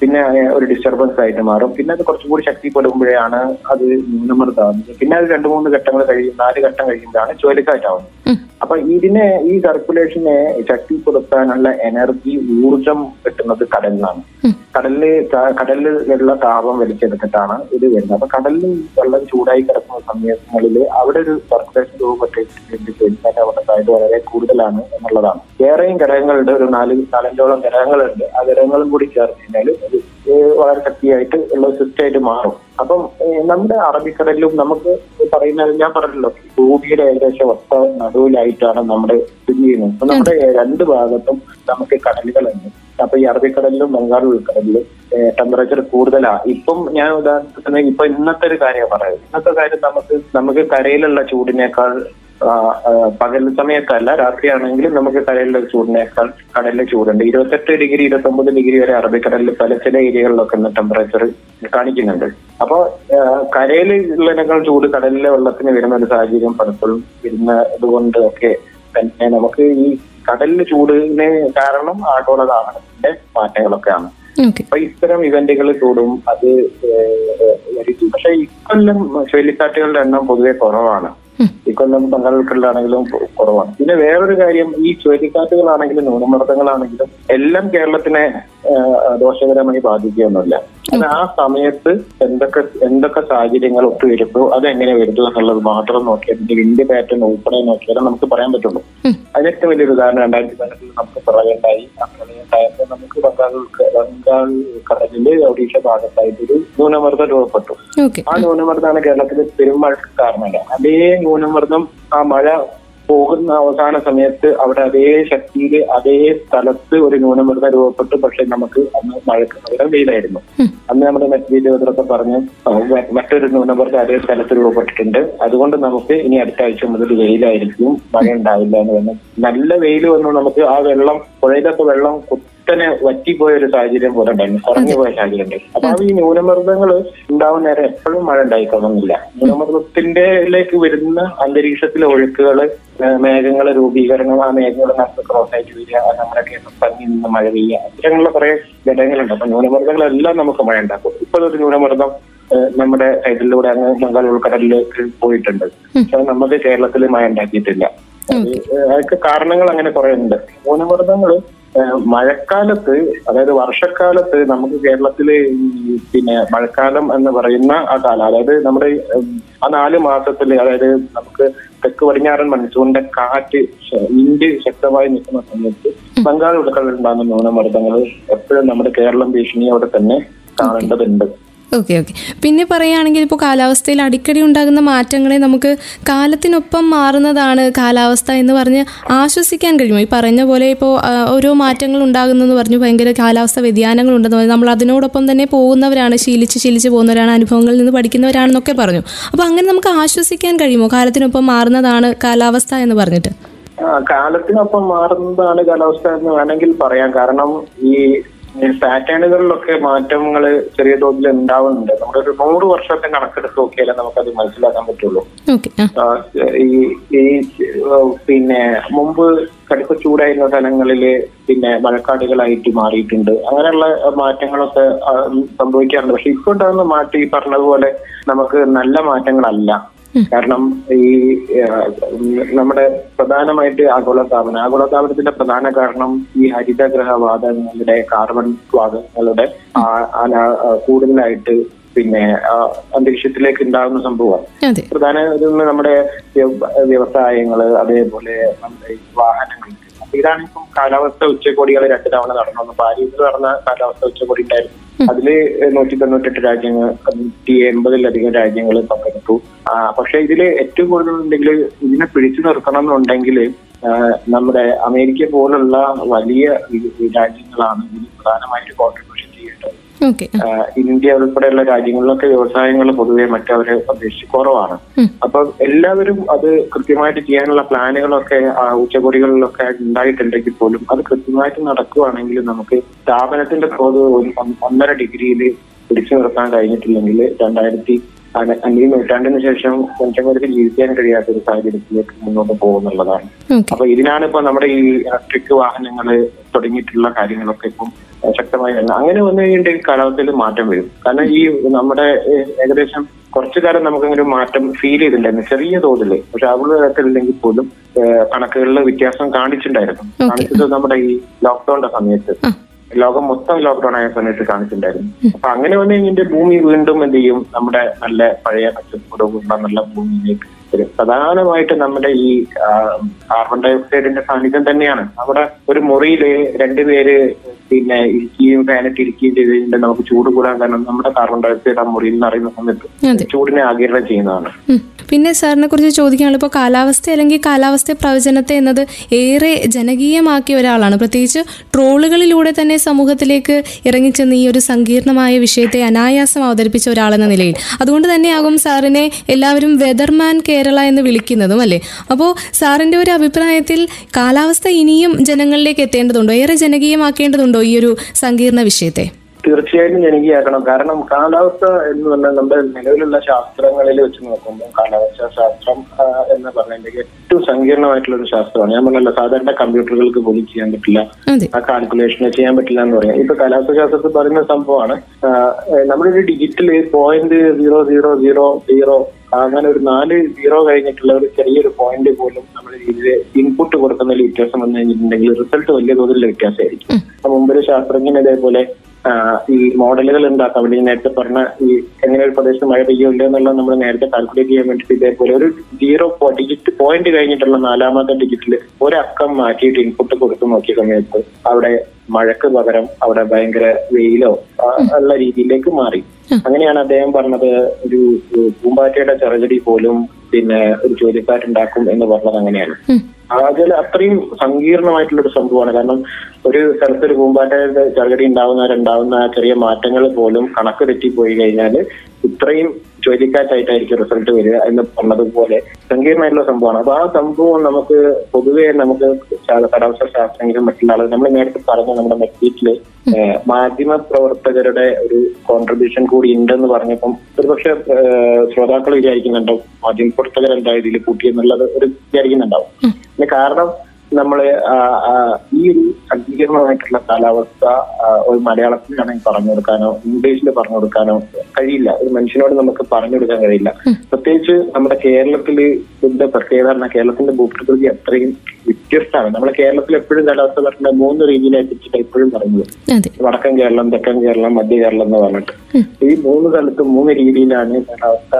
പിന്നെ ഒരു ഡിസ്റ്റർബൻസ് ആയിട്ട് മാറും. പിന്നെ അത് കുറച്ചും കൂടി ശക്തിപ്പെടുമ്പോഴാണ് അത് ന്യൂനമർദ്ദമാകുന്നത്. പിന്നെ അത് രണ്ട് മൂന്ന് ഘട്ടങ്ങൾ കഴിയും നാല് ഘട്ടം കഴിയുമ്പോഴാണ് ചുഴലിക്കാറ്റാവുന്നത്. അപ്പൊ ഇതിനെ ഈ സർക്കുലേഷനെ ശക്തിപ്പെടുത്താനുള്ള എനർജി ഊർജം കിട്ടുന്നത് കടലിനാണ്. കടലിൽ കടലിൽ കടലിലുള്ള താപം വലിച്ചെടുത്തിട്ടാണ് ഇത് വരുന്നത്. അപ്പൊ കടലിൽ വെള്ളം ചൂടായി കിടക്കുന്ന സമയങ്ങളിൽ അവിടെ ഒരു സർക്കുലേഷൻ രൂപപ്പെട്ടിട്ടുണ്ട് ചുഴലിക്കാറ്റ് അവിടെ സാധ്യത വളരെ കൂടുതലാണ് എന്നുള്ളതാണ്. വേറെയും ഘടകങ്ങളുണ്ട് ഒരു നാല് നാലഞ്ചോളം ഘടകങ്ങളുണ്ട് ആ ഘടകങ്ങളും കൂടി ചേർത്ത് കഴിഞ്ഞാൽ വളരെ ശക്തിയായിട്ട് ഉള്ള സിസ്റ്റമായിട്ട് മാറും. അപ്പം നമ്മുടെ അറബിക്കടലിലും നമുക്ക് പറയുന്ന ഞാൻ പറഞ്ഞല്ലോ ഭൂമിയുടെ ഏകദേശം ഒത്ത നടുവിലായിട്ടാണ് നമ്മുടെ സ്ഥിതി ചെയ്യുന്നത്. അപ്പൊ നമ്മുടെ രണ്ട് ഭാഗത്തും നമുക്ക് കടലുകളുണ്ട്. അപ്പൊ ഈ അറബിക്കടലിലും ബംഗാൾ ഉൾക്കടലിലും ടെമ്പറേച്ചർ കൂടുതലാ ഇപ്പം ഞാൻ ഉദാഹരണത്തിന് ഇപ്പൊ ഇന്നത്തെ ഒരു കാര്യം പറയുന്നത്. ഇന്നത്തെ കാര്യം നമുക്ക് നമുക്ക് കരയിലുള്ള ചൂടിനേക്കാൾ പകൽ സമയത്തല്ല രാത്രിയാണെങ്കിൽ നമുക്ക് കടലിലെ ചൂടിനേക്കാൾ കടലിലെ ചൂടുണ്ട്. ഇരുപത്തെട്ട് ഡിഗ്രി ഇരുപത്തി ഒമ്പത് ഡിഗ്രി വരെ അറബിക്കടലിൽ പല ചില ഏരിയകളിലൊക്കെ ഇന്ന് ടെമ്പറേച്ചർ കാണിക്കുന്നുണ്ട്. അപ്പോൾ കരയിൽ ഉള്ളതിനേക്കാൾ ചൂട് കടലിലെ വെള്ളത്തിന് വരുന്ന ഒരു സാഹചര്യം പലപ്പോഴും വരുന്നത് കൊണ്ട് ഒക്കെ തന്നെ നമുക്ക് ഈ കടലിലെ ചൂടിന് കാരണം ആഗോളതാപനത്തിന്റെ മാറ്റങ്ങളൊക്കെയാണ്. ഓക്കെ. അപ്പൊ ഇത്തരം ഇവന്റുകൾ ചൂടും അത് പക്ഷെ ഇക്കൊല്ലം ചുഴലിക്കാറ്റുകളുടെ എണ്ണം പൊതുവെ കുറവാണ്. കൊല്ലം ബംഗാൾ ഉൾക്കടലാണെങ്കിലും കുറവാണ്. പിന്നെ വേറൊരു കാര്യം ഈ ചുഴലിക്കാറ്റുകളാണെങ്കിലും ന്യൂനമർദ്ദങ്ങളാണെങ്കിലും എല്ലാം കേരളത്തിനെ ദോഷകരമായി ബാധിക്കുകയൊന്നുമില്ല. അത് ആ സമയത്ത് എന്തൊക്കെ എന്തൊക്കെ സാഹചര്യങ്ങൾ ഒത്തു ഒത്തുവരുത്തോ അതെങ്ങനെ വരുന്നു എന്നുള്ളത് മാത്രം നോക്കിയാൽ വിൻഡ് പാറ്റേൺ ഉൾപ്പെടെ നോക്കിയാലും നമുക്ക് പറയാൻ പറ്റുള്ളൂ. അതിന് ഏറ്റവും വലിയൊരു ഉദാഹരണം രണ്ടായിരത്തി പതിനെട്ടിൽ നമുക്ക് പ്രളയമുണ്ടായി. ആ പ്രളയമുണ്ടായപ്പോൾ നമുക്ക് ബംഗാൾ ബംഗാൾ കടലിൽ ഒഡീഷ ഭാഗത്തായിട്ടൊരു ന്യൂനമർദ്ദം രൂപപ്പെട്ടു. ആ ന്യൂനമർദ്ദമാണ് കേരളത്തിലെ പെരുമഴക്ക് കാരണമല്ല. അതേ ന്യൂനമർദ്ദം ആ മഴ പോകുന്ന അവസാന സമയത്ത് അവിടെ അതേ ശക്തിയിൽ അതേ സ്ഥലത്ത് ഒരു ന്യൂനമർദ്ദം രൂപപ്പെട്ടു. പക്ഷെ നമുക്ക് അന്ന് മഴക്ക് പകരം വെയിലായിരുന്നു. അന്ന് നമ്മുടെ മെസ്ബീജോദരൊക്കെ പറഞ്ഞ് മറ്റൊരു ന്യൂനമർദ്ദം അതേ സ്ഥലത്ത് രൂപപ്പെട്ടിട്ടുണ്ട്. അതുകൊണ്ട് നമുക്ക് ഇനി അടുത്ത ആഴ്ച മുതൽ വെയിലായിരിക്കും. മഴ ഉണ്ടാവില്ല എന്ന് പറഞ്ഞു നല്ല വെയിൽ വന്നു നമുക്ക് ആ വെള്ളം പുഴയിലൊക്കെ വെള്ളം കുത്തനെ വറ്റിപ്പോയ ഒരു സാഹചര്യം പോലെ ഉണ്ടായിരുന്നു. കുറഞ്ഞു പോയ സാഹചര്യം ഉണ്ടായി അപ്പൊ ആ ഈ ന്യൂനമർദ്ദങ്ങൾ ഉണ്ടാവുന്ന നേരം എപ്പോഴും മഴ ഉണ്ടായിക്കൊള്ളുന്നില്ല. ന്യൂനമർദ്ദത്തിന്റെലേക്ക് വരുന്ന അന്തരീക്ഷത്തിലെ ഒഴുക്കുകൾ മേഘങ്ങളെ രൂപീകരണം ആ മേഘങ്ങൾ നമുക്ക് ക്രോസ് ആയിട്ട് വരിക നമ്മുടെ കേരളം തങ്ങി നിന്ന് മഴ പെയ്യുക അങ്ങനെയുള്ള കുറെ ഘടകങ്ങളുണ്ട്. അപ്പൊ ന്യൂനമർദ്ദങ്ങളെല്ലാം നമുക്ക് മഴ ഉണ്ടാക്കും. ഇപ്പോഴൊരു ന്യൂനമർദ്ദം നമ്മുടെ സൈഡിലൂടെ അങ്ങ് ബംഗാൾ ഉൾക്കടലിലേക്ക് പോയിട്ടുണ്ട്. പക്ഷെ നമുക്ക് കേരളത്തിൽ മഴ ഉണ്ടാക്കിയിട്ടില്ല. അതൊക്കെ കാരണങ്ങൾ അങ്ങനെ കുറെ ഉണ്ട്. ന്യൂനമർദ്ദങ്ങൾ മഴക്കാലത്ത് അതായത് വർഷക്കാലത്ത് നമുക്ക് കേരളത്തിൽ പിന്നെ മഴക്കാലം എന്ന് പറയുന്ന ആ കാലം അതായത് നമ്മുടെ ആ നാല് മാസത്തിൽ അതായത് നമുക്ക് തെക്ക് പടിഞ്ഞാറൻ മൺസൂണിന്റെ കാറ്റ് ഇന്ത്യ ശക്തമായി നിൽക്കുന്ന സമയത്ത് ബംഗാൾ ഉൾക്കടലുണ്ടാകുന്ന ന്യൂനമർദ്ദങ്ങൾ എപ്പോഴും നമ്മുടെ കേരളം ഭീഷണി അവിടെ തന്നെ കാണേണ്ടതുണ്ട്. ഓക്കെ ഓക്കെ പിന്നെ പറയുകയാണെങ്കിൽ ഇപ്പോൾ കാലാവസ്ഥയിൽ അടിക്കടി ഉണ്ടാകുന്ന മാറ്റങ്ങളെ നമുക്ക് കാലത്തിനൊപ്പം മാറുന്നതാണ് കാലാവസ്ഥ എന്ന് പറഞ്ഞ് ആശ്വസിക്കാൻ കഴിയുമോ? ഈ പറഞ്ഞ പോലെ ഇപ്പോൾ ഓരോ മാറ്റങ്ങൾ ഉണ്ടാകുന്നെന്ന് പറഞ്ഞു ഭയങ്കര കാലാവസ്ഥ വ്യതിയാനങ്ങൾ ഉണ്ടെന്ന് പറഞ്ഞു നമ്മൾ അതിനോടൊപ്പം തന്നെ പോകുന്നവരാണ് ശീലിച്ച് ശീലിച്ച് പോകുന്നവരാണ് അനുഭവങ്ങളിൽ നിന്ന് പഠിക്കുന്നവരാണെന്നൊക്കെ പറഞ്ഞു. അപ്പോൾ അങ്ങനെ നമുക്ക് ആശ്വസിക്കാൻ കഴിയുമോ? കാലത്തിനൊപ്പം മാറുന്നതാണ് കാലാവസ്ഥ എന്ന് പറഞ്ഞിട്ട്. കാലത്തിനൊപ്പം മാറുന്നതാണ് കാലാവസ്ഥ എന്ന് വേണമെങ്കിൽ പറയാം. കാരണം ഈ പാറ്റേണുകളിലൊക്കെ മാറ്റങ്ങൾ ചെറിയ തോതിൽ ഉണ്ടാവുന്നുണ്ട്. നമ്മളൊരു നൂറ് വർഷത്തെ കണക്കെടുത്ത് നോക്കിയാലേ നമുക്കത് മനസ്സിലാക്കാൻ പറ്റുള്ളൂ. ഈ ഈ പിന്നെ മുമ്പ് കടുത്ത ചൂടായിരുന്ന സ്ഥലങ്ങളിൽ പിന്നെ മഴക്കാടുകളായിട്ട് മാറിയിട്ടുണ്ട്. അങ്ങനെയുള്ള മാറ്റങ്ങളൊക്കെ സംഭവിക്കാറുണ്ട്. പക്ഷെ ഇപ്പൊ ഉണ്ടാകുന്ന മാറ്റം ഈ പറഞ്ഞതുപോലെ നമുക്ക് നല്ല മാറ്റങ്ങളല്ല. കാരണം ഈ നമ്മുടെ പ്രധാനമായിട്ട് ആഗോളതാപനം ആഗോളതാപനത്തിന്റെ പ്രധാന കാരണം ഈ ഹരിതഗ്രഹവാതകങ്ങളുടെ കാർബൺ ആ, കൂടുതലായിട്ട് പിന്നെ അന്തരീക്ഷത്തിലേക്ക് ഉണ്ടാകുന്ന സംഭവമാണ്. പ്രധാന നമ്മുടെ വ്യ- വ്യവസായങ്ങൾ അതേപോലെ നമ്മുടെ വാഹനങ്ങൾ ഇതാണ് ഇപ്പം കാലാവസ്ഥ ഉച്ചകോടികൾ രണ്ട് തവണ നടന്നു പാരീസിൽ നടന്ന കാലാവസ്ഥ ഉച്ചകോടി ഉണ്ടായിരുന്നു. അതിൽ നൂറ്റി തൊണ്ണൂറ്റെട്ട് രാജ്യങ്ങൾ നൂറ്റി എൺപതിലധികം രാജ്യങ്ങൾ പങ്കെടുത്തു. പക്ഷെ ഇതിൽ ഏറ്റവും കൂടുതൽ ഉണ്ടെങ്കിൽ ഇതിനെ പിടിച്ചു നിർത്തണം എന്നുണ്ടെങ്കിൽ നമ്മുടെ അമേരിക്ക പോലുള്ള വലിയ രാജ്യങ്ങളാണ് ഇതിന് പ്രധാനമായിട്ട് കോൺട്രിബ്യൂഷൻ ചെയ്യേണ്ടത് ഓക്കെ ആ ആഹ് ഇന്ത്യ ഉൾപ്പെടെയുള്ള രാജ്യങ്ങളിലൊക്കെ വ്യവസായങ്ങൾ പൊതുവെ മറ്റവരെ അപേക്ഷിച്ച് കുറവാണ്. അപ്പൊ എല്ലാവരും അത് കൃത്യമായിട്ട് ചെയ്യാനുള്ള പ്ലാനുകളൊക്കെ ഉച്ചകോടികളിലൊക്കെ ഉണ്ടായിട്ടുണ്ടെങ്കിൽ പോലും അത് കൃത്യമായിട്ട് നടക്കുകയാണെങ്കിൽ നമുക്ക് സ്ഥാപനത്തിന്റെ തോത് ഒന്നര ഡിഗ്രിയിൽ പിടിച്ചു നിർത്താൻ കഴിഞ്ഞിട്ടില്ലെങ്കിൽ രണ്ടായിരത്തി അഞ്ചു നൂറ്റാണ്ടിന് ശേഷം മനുഷ്യന്മാർക്ക് ജീവിക്കാൻ കഴിയാത്ത ഒരു സാഹചര്യത്തിലേക്ക് മുന്നോട്ട് പോകുന്നുള്ളതാണ്. അപ്പൊ ഇതിനാണ് ഇപ്പൊ നമ്മുടെ ഈ ഇലക്ട്രിക് വാഹനങ്ങൾ തുടങ്ങിയിട്ടുള്ള കാര്യങ്ങളൊക്കെ ഇപ്പം ശക്തമായി വരുന്നത്. അങ്ങനെ വന്നു കഴിഞ്ഞിട്ടുണ്ടെങ്കിൽ കാലാവസ്ഥയിൽ മാറ്റം വരും. കാരണം ഈ നമ്മുടെ ഏകദേശം കുറച്ചു കാലം നമുക്കങ്ങനെ ഒരു മാറ്റം ഫീൽ ചെയ്തിട്ടുണ്ടായിരുന്നു ചെറിയ തോതിൽ പക്ഷെ ആഗോള തരത്തിലില്ലെങ്കിൽ പോലും കണക്കുകളിൽ വ്യത്യാസം കാണിച്ചിട്ടുണ്ടായിരുന്നു. കാണിച്ചത് നമ്മുടെ ഈ ലോക്ക്ഡൌണിന്റെ സമയത്ത്. ലോകം മൊത്തം ലോക്ക്ഡൌൺ ആയ സമയത്ത് കാണിച്ചിട്ടുണ്ടായിരുന്നു. അപ്പൊ അങ്ങനെ വന്നു കഴിഞ്ഞിട്ട് ഭൂമി വീണ്ടും എന്ത് ചെയ്യും? നമ്മുടെ നല്ല പഴയ പച്ചപ്പുറവുള്ള നല്ല ഭൂമിയിലേക്ക് പ്രധാനമായിട്ട് നമ്മുടെ ഈ കാർബൺ ഡയോക്സൈഡിന്റെ സാന്നിധ്യം തന്നെയാണ്. അവിടെ ഒരു മുറിയിൽ രണ്ടുപേര് പിന്നെ ഇരിക്കുകയും ഫാനിട്ട് ഇരിക്കുകയും ചെയ്ത് നമുക്ക് ചൂട് കൂടാൻ കാരണം നമ്മുടെ കാർബൺ ഡയോക്സൈഡ് ആ മുറിയിൽ നിന്ന് അറിയുന്ന സമയത്ത് ചൂടിനെ ആകിരണം ചെയ്യുന്നതാണ്. പിന്നെ സാറിനെ കുറിച്ച് ചോദിക്കുകയാണെങ്കിൽ ഇപ്പോൾ കാലാവസ്ഥ അല്ലെങ്കിൽ കാലാവസ്ഥ പ്രവചനത്തെ എന്നത് ഏറെ ജനകീയമാക്കിയ ഒരാളാണ്. പ്രത്യേകിച്ച് ട്രോളുകളിലൂടെ തന്നെ സമൂഹത്തിലേക്ക് ഇറങ്ങിച്ചെന്ന് ഈ ഒരു സങ്കീർണമായ വിഷയത്തെ അനായാസം അവതരിപ്പിച്ച ഒരാളെന്ന നിലയിൽ. അതുകൊണ്ട് തന്നെയാകും സാറിനെ എല്ലാവരും വെതർമാൻ കേരള എന്ന് വിളിക്കുന്നതും അല്ലേ? അപ്പോൾ സാറിന്റെ ഒരു അഭിപ്രായത്തിൽ കാലാവസ്ഥ ഇനിയും ജനങ്ങളിലേക്ക് എത്തേണ്ടതുണ്ടോ? ഏറെ ജനകീയമാക്കേണ്ടതുണ്ടോ ഈ ഒരു സങ്കീർണ വിഷയത്തെ? തീർച്ചയായും ജനകീയാക്കണം കാരണം കാലാവസ്ഥ എന്ന് പറഞ്ഞാൽ നമ്മുടെ നിലവിലുള്ള ശാസ്ത്രങ്ങളിൽ വെച്ച് നോക്കുമ്പോൾ കാലാവസ്ഥ ശാസ്ത്രം എന്ന് പറഞ്ഞതിന്റെ ഏറ്റവും സങ്കീർണമായിട്ടുള്ള ഒരു ശാസ്ത്രമാണ്. ഞാൻ പറഞ്ഞല്ലോ സാധാരണ കമ്പ്യൂട്ടറുകൾക്ക് പോലും ചെയ്യാൻ പറ്റില്ല. ആ കാൽക്കുലേഷനെ ചെയ്യാൻ പറ്റില്ല എന്ന് പറയാം. ഇപ്പൊ കാലാവസ്ഥ ശാസ്ത്രത്തിൽ പറയുന്ന സംഭവമാണ് നമ്മുടെ ഒരു digital point zero zero zero zero അങ്ങനെ ഒരു നാല് സീറോ കഴിഞ്ഞിട്ടുള്ള ഒരു ചെറിയൊരു പോയിന്റ് പോലും നമ്മുടെ രീതിയിൽ ഇൻപുട്ട് കൊടുക്കുന്നതിൽ വ്യത്യാസം വന്നു കഴിഞ്ഞിട്ടുണ്ടെങ്കിൽ റിസൾട്ട് വലിയ തോതിലുള്ള വ്യത്യാസമായിരിക്കും. മുമ്പൊരു ശാസ്ത്രജ്ഞൻ ഇതേപോലെ ഈ മോഡലുകൾ ഉണ്ടാക്കാം. വേണ്ടി നേരത്തെ പറഞ്ഞ ഈ എങ്ങനെ ഒരു പ്രദേശത്ത് മഴ പെയ്യുമല്ലോ എന്നുള്ളത് നമ്മൾ നേരത്തെ കാൽക്കുലേറ്റ് ചെയ്യാൻ വേണ്ടിയിട്ട് ഇതേപോലെ ഒരു സീറോ ഡിജിറ്റ് പോയിന്റ് കഴിഞ്ഞിട്ടുള്ള നാലാമത്തെ ഡിജിറ്റിൽ ഒരക്കം മാറ്റിയിട്ട് ഇൻപുട്ട് കൊടുത്തു നോക്കിയ സമയത്ത് അവിടെ മഴക്ക് പകരം അവിടെ ഭയങ്കര വെയിലോ ഉള്ള രീതിയിലേക്ക് മാറി. അങ്ങനെയാണ് അദ്ദേഹം പറഞ്ഞത് ഒരു പൂമ്പാറ്റയുടെ ചെറുചെടി പോലും പിന്നെ ഒരു ജോലിക്കാരുണ്ടാക്കും എന്ന് പറഞ്ഞത് അങ്ങനെയാണ്. അതിൽ അത്രയും സങ്കീർണമായിട്ടുള്ള ഒരു സംഭവമാണ്. കാരണം ഒരു സ്ഥലത്ത് ഒരു പൂമ്പാറ്റയുടെ ചകടി ഉണ്ടാവുന്നവരുണ്ടാവുന്ന ചെറിയ മാറ്റങ്ങൾ പോലും കണക്ക് തെറ്റിപ്പോയി കഴിഞ്ഞാൽ ഇത്രയും ചുഴലിക്കാറ്റായിട്ടായിരിക്കും റിസൾട്ട് വരിക എന്ന് പറഞ്ഞതുപോലെ സങ്കീർണമായിട്ടുള്ള സംഭവമാണ്. അപ്പൊ ആ സംഭവം നമുക്ക് പൊതുവെ നമുക്ക് കാലാവസ്ഥാ ശാസ്ത്രജ്ഞരും മറ്റുള്ള ആളുകൾ നമ്മൾ നേരത്തെ പറഞ്ഞ നമ്മുടെ മെറ്റീറ്റിൽ മാധ്യമ പ്രവർത്തകരുടെ ഒരു കോൺട്രിബ്യൂഷൻ കൂടി ഉണ്ടെന്ന് പറഞ്ഞപ്പം ഒരുപക്ഷെ ശ്രോതാക്കൾ വിചാരിക്കുന്നുണ്ടാവും മാധ്യമ പ്രവർത്തകർ എന്താ ഇതിൽ കൂട്ടിയെന്നുള്ളത് ഒരു വിചാരിക്കുന്നുണ്ടാവും. പിന്നെ കാരണം ആ, ഈ ഒരു സജ്ജീകരണമായിട്ടുള്ള കാലാവസ്ഥ ഒരു മലയാളത്തിലാണെങ്കിൽ പറഞ്ഞു കൊടുക്കാനോ ഇംഗ്ലീഷിൽ പറഞ്ഞു കൊടുക്കാനോ കഴിയില്ല. ഒരു മനുഷ്യനോട് നമുക്ക് പറഞ്ഞു കൊടുക്കാൻ കഴിയില്ല. പ്രത്യേകിച്ച് നമ്മുടെ കേരളത്തിൽ ഇതിന്റെ പ്രത്യേകത പറഞ്ഞാൽ കേരളത്തിന്റെ ഭൂപ്രകൃതി അത്രയും വ്യത്യസ്തമാണ്. നമ്മുടെ കേരളത്തിൽ എപ്പോഴും കാലാവസ്ഥ പറഞ്ഞ മൂന്ന് രീതിയിലായി തിരിച്ചിട്ട് എപ്പോഴും പറയുന്നത്. വടക്കൻ കേരളം തെക്കൻ കേരളം മധ്യ കേരളം എന്ന് പറഞ്ഞിട്ട്. ഈ മൂന്ന് സ്ഥലത്തും മൂന്ന് രീതിയിലാണ് കാലാവസ്ഥ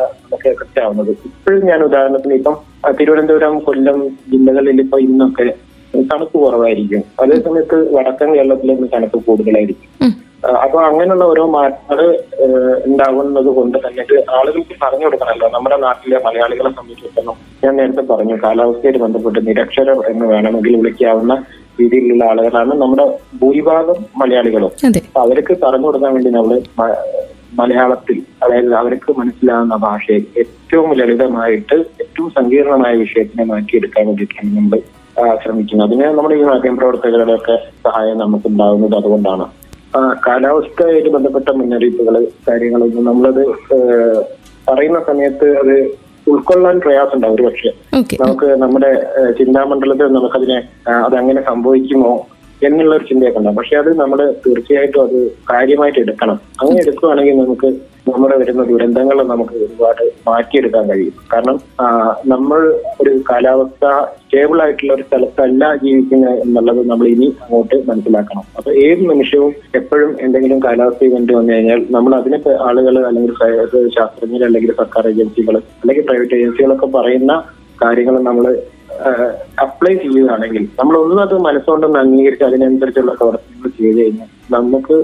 ആവുന്നത് ഇപ്പോഴും ഞാൻ ഉദാഹരണത്തിന് ഇപ്പം തിരുവനന്തപുരം കൊല്ലം ജില്ലകളിൽ ഇപ്പൊ ഇന്നൊക്കെ തണുപ്പ് കുറവായിരിക്കും. അതേ സമയത്ത് വടക്കൻ കേരളത്തിലെ ഇന്ന് തണുപ്പ് കൂടുതലായിരിക്കും. അപ്പൊ അങ്ങനെയുള്ള ഓരോ മാറ്റങ്ങൾ ഉണ്ടാകുന്നത് കൊണ്ട് തന്നെ ആളുകൾക്ക് പറഞ്ഞു കൊടുക്കണമല്ലോ നമ്മുടെ നാട്ടിലെ മലയാളികളെ സംബന്ധിച്ചിടത്തോളം ഞാൻ നേരത്തെ പറഞ്ഞു കാലാവസ്ഥയായിട്ട് ബന്ധപ്പെട്ട് നിരക്ഷരർ എന്ന് വേണമെങ്കിൽ വിളിക്കാവുന്ന രീതിയിലുള്ള ആളുകളാണ് നമ്മുടെ ഭൂരിഭാഗം മലയാളികളും. അവർക്ക് പറഞ്ഞു കൊടുക്കാൻ വേണ്ടി നമ്മൾ മലയാളത്തിൽ അതായത് അവർക്ക് മനസ്സിലാവുന്ന ഭാഷയിൽ ഏറ്റവും ലളിതമായിട്ട് ഏറ്റവും സങ്കീർണമായ വിഷയത്തിനെ മാറ്റിയെടുക്കാൻ വേണ്ടിയിട്ടാണ് നമ്മൾ ശ്രമിക്കുന്നത്. അതിന് നമ്മുടെ ഈ മാധ്യമപ്രവർത്തകരുടെ ഒക്കെ സഹായം നമുക്ക് ഉണ്ടാകുന്നത് അതുകൊണ്ടാണ് കാലാവസ്ഥയായിട്ട് ബന്ധപ്പെട്ട മുന്നറിയിപ്പുകൾ കാര്യങ്ങളൊന്നും നമ്മളത് പറയുന്ന സമയത്ത് അത് ഉൾക്കൊള്ളാൻ പ്രയാസമുണ്ടാവും ഒരു പക്ഷേ നമുക്ക് നമ്മുടെ ചിന്താമണ്ഡലത്തിൽ നമുക്കതിനെ അതങ്ങനെ സംഭവിക്കുമോ? എന്നുള്ള ഒരു ചിന്തയൊക്കെ ഉണ്ടാവും. പക്ഷെ അത് നമ്മൾ തീർച്ചയായിട്ടും അത് കാര്യമായിട്ട് എടുക്കണം. അങ്ങനെ എടുക്കുകയാണെങ്കിൽ നമുക്ക് നമ്മുടെ വരുന്ന ദുരന്തങ്ങൾ നമുക്ക് ഒരുപാട് മാറ്റിയെടുക്കാൻ കഴിയും. കാരണം നമ്മൾ ഒരു കാലാവസ്ഥ സ്റ്റേബിൾ ആയിട്ടുള്ള ഒരു സ്ഥലത്തല്ല ജീവിക്കുന്നത് എന്നുള്ളത് നമ്മൾ ഇനി അങ്ങോട്ട് മനസ്സിലാക്കണം. അപ്പൊ ഏത് നിമിഷവും എപ്പോഴും എന്തെങ്കിലും കാലാവസ്ഥ ഇവന്റ് വന്നു കഴിഞ്ഞാൽ നമ്മൾ അതിനെ ആളുകൾ അല്ലെങ്കിൽ ശാസ്ത്രജ്ഞർ അല്ലെങ്കിൽ സർക്കാർ ഏജൻസികൾ അല്ലെങ്കിൽ പ്രൈവറ്റ് ഏജൻസികളൊക്കെ പറയുന്ന കാര്യങ്ങൾ നമ്മൾ അപ്ലൈ ചെയ്യുകയാണെങ്കിൽ നമ്മൾ ഒന്നും അത് മനസ്സുകൊണ്ടൊന്ന് അംഗീകരിച്ച് അതിനനുസരിച്ചുള്ള പ്രവർത്തനങ്ങൾ ചെയ്തു കഴിഞ്ഞാൽ നമുക്ക്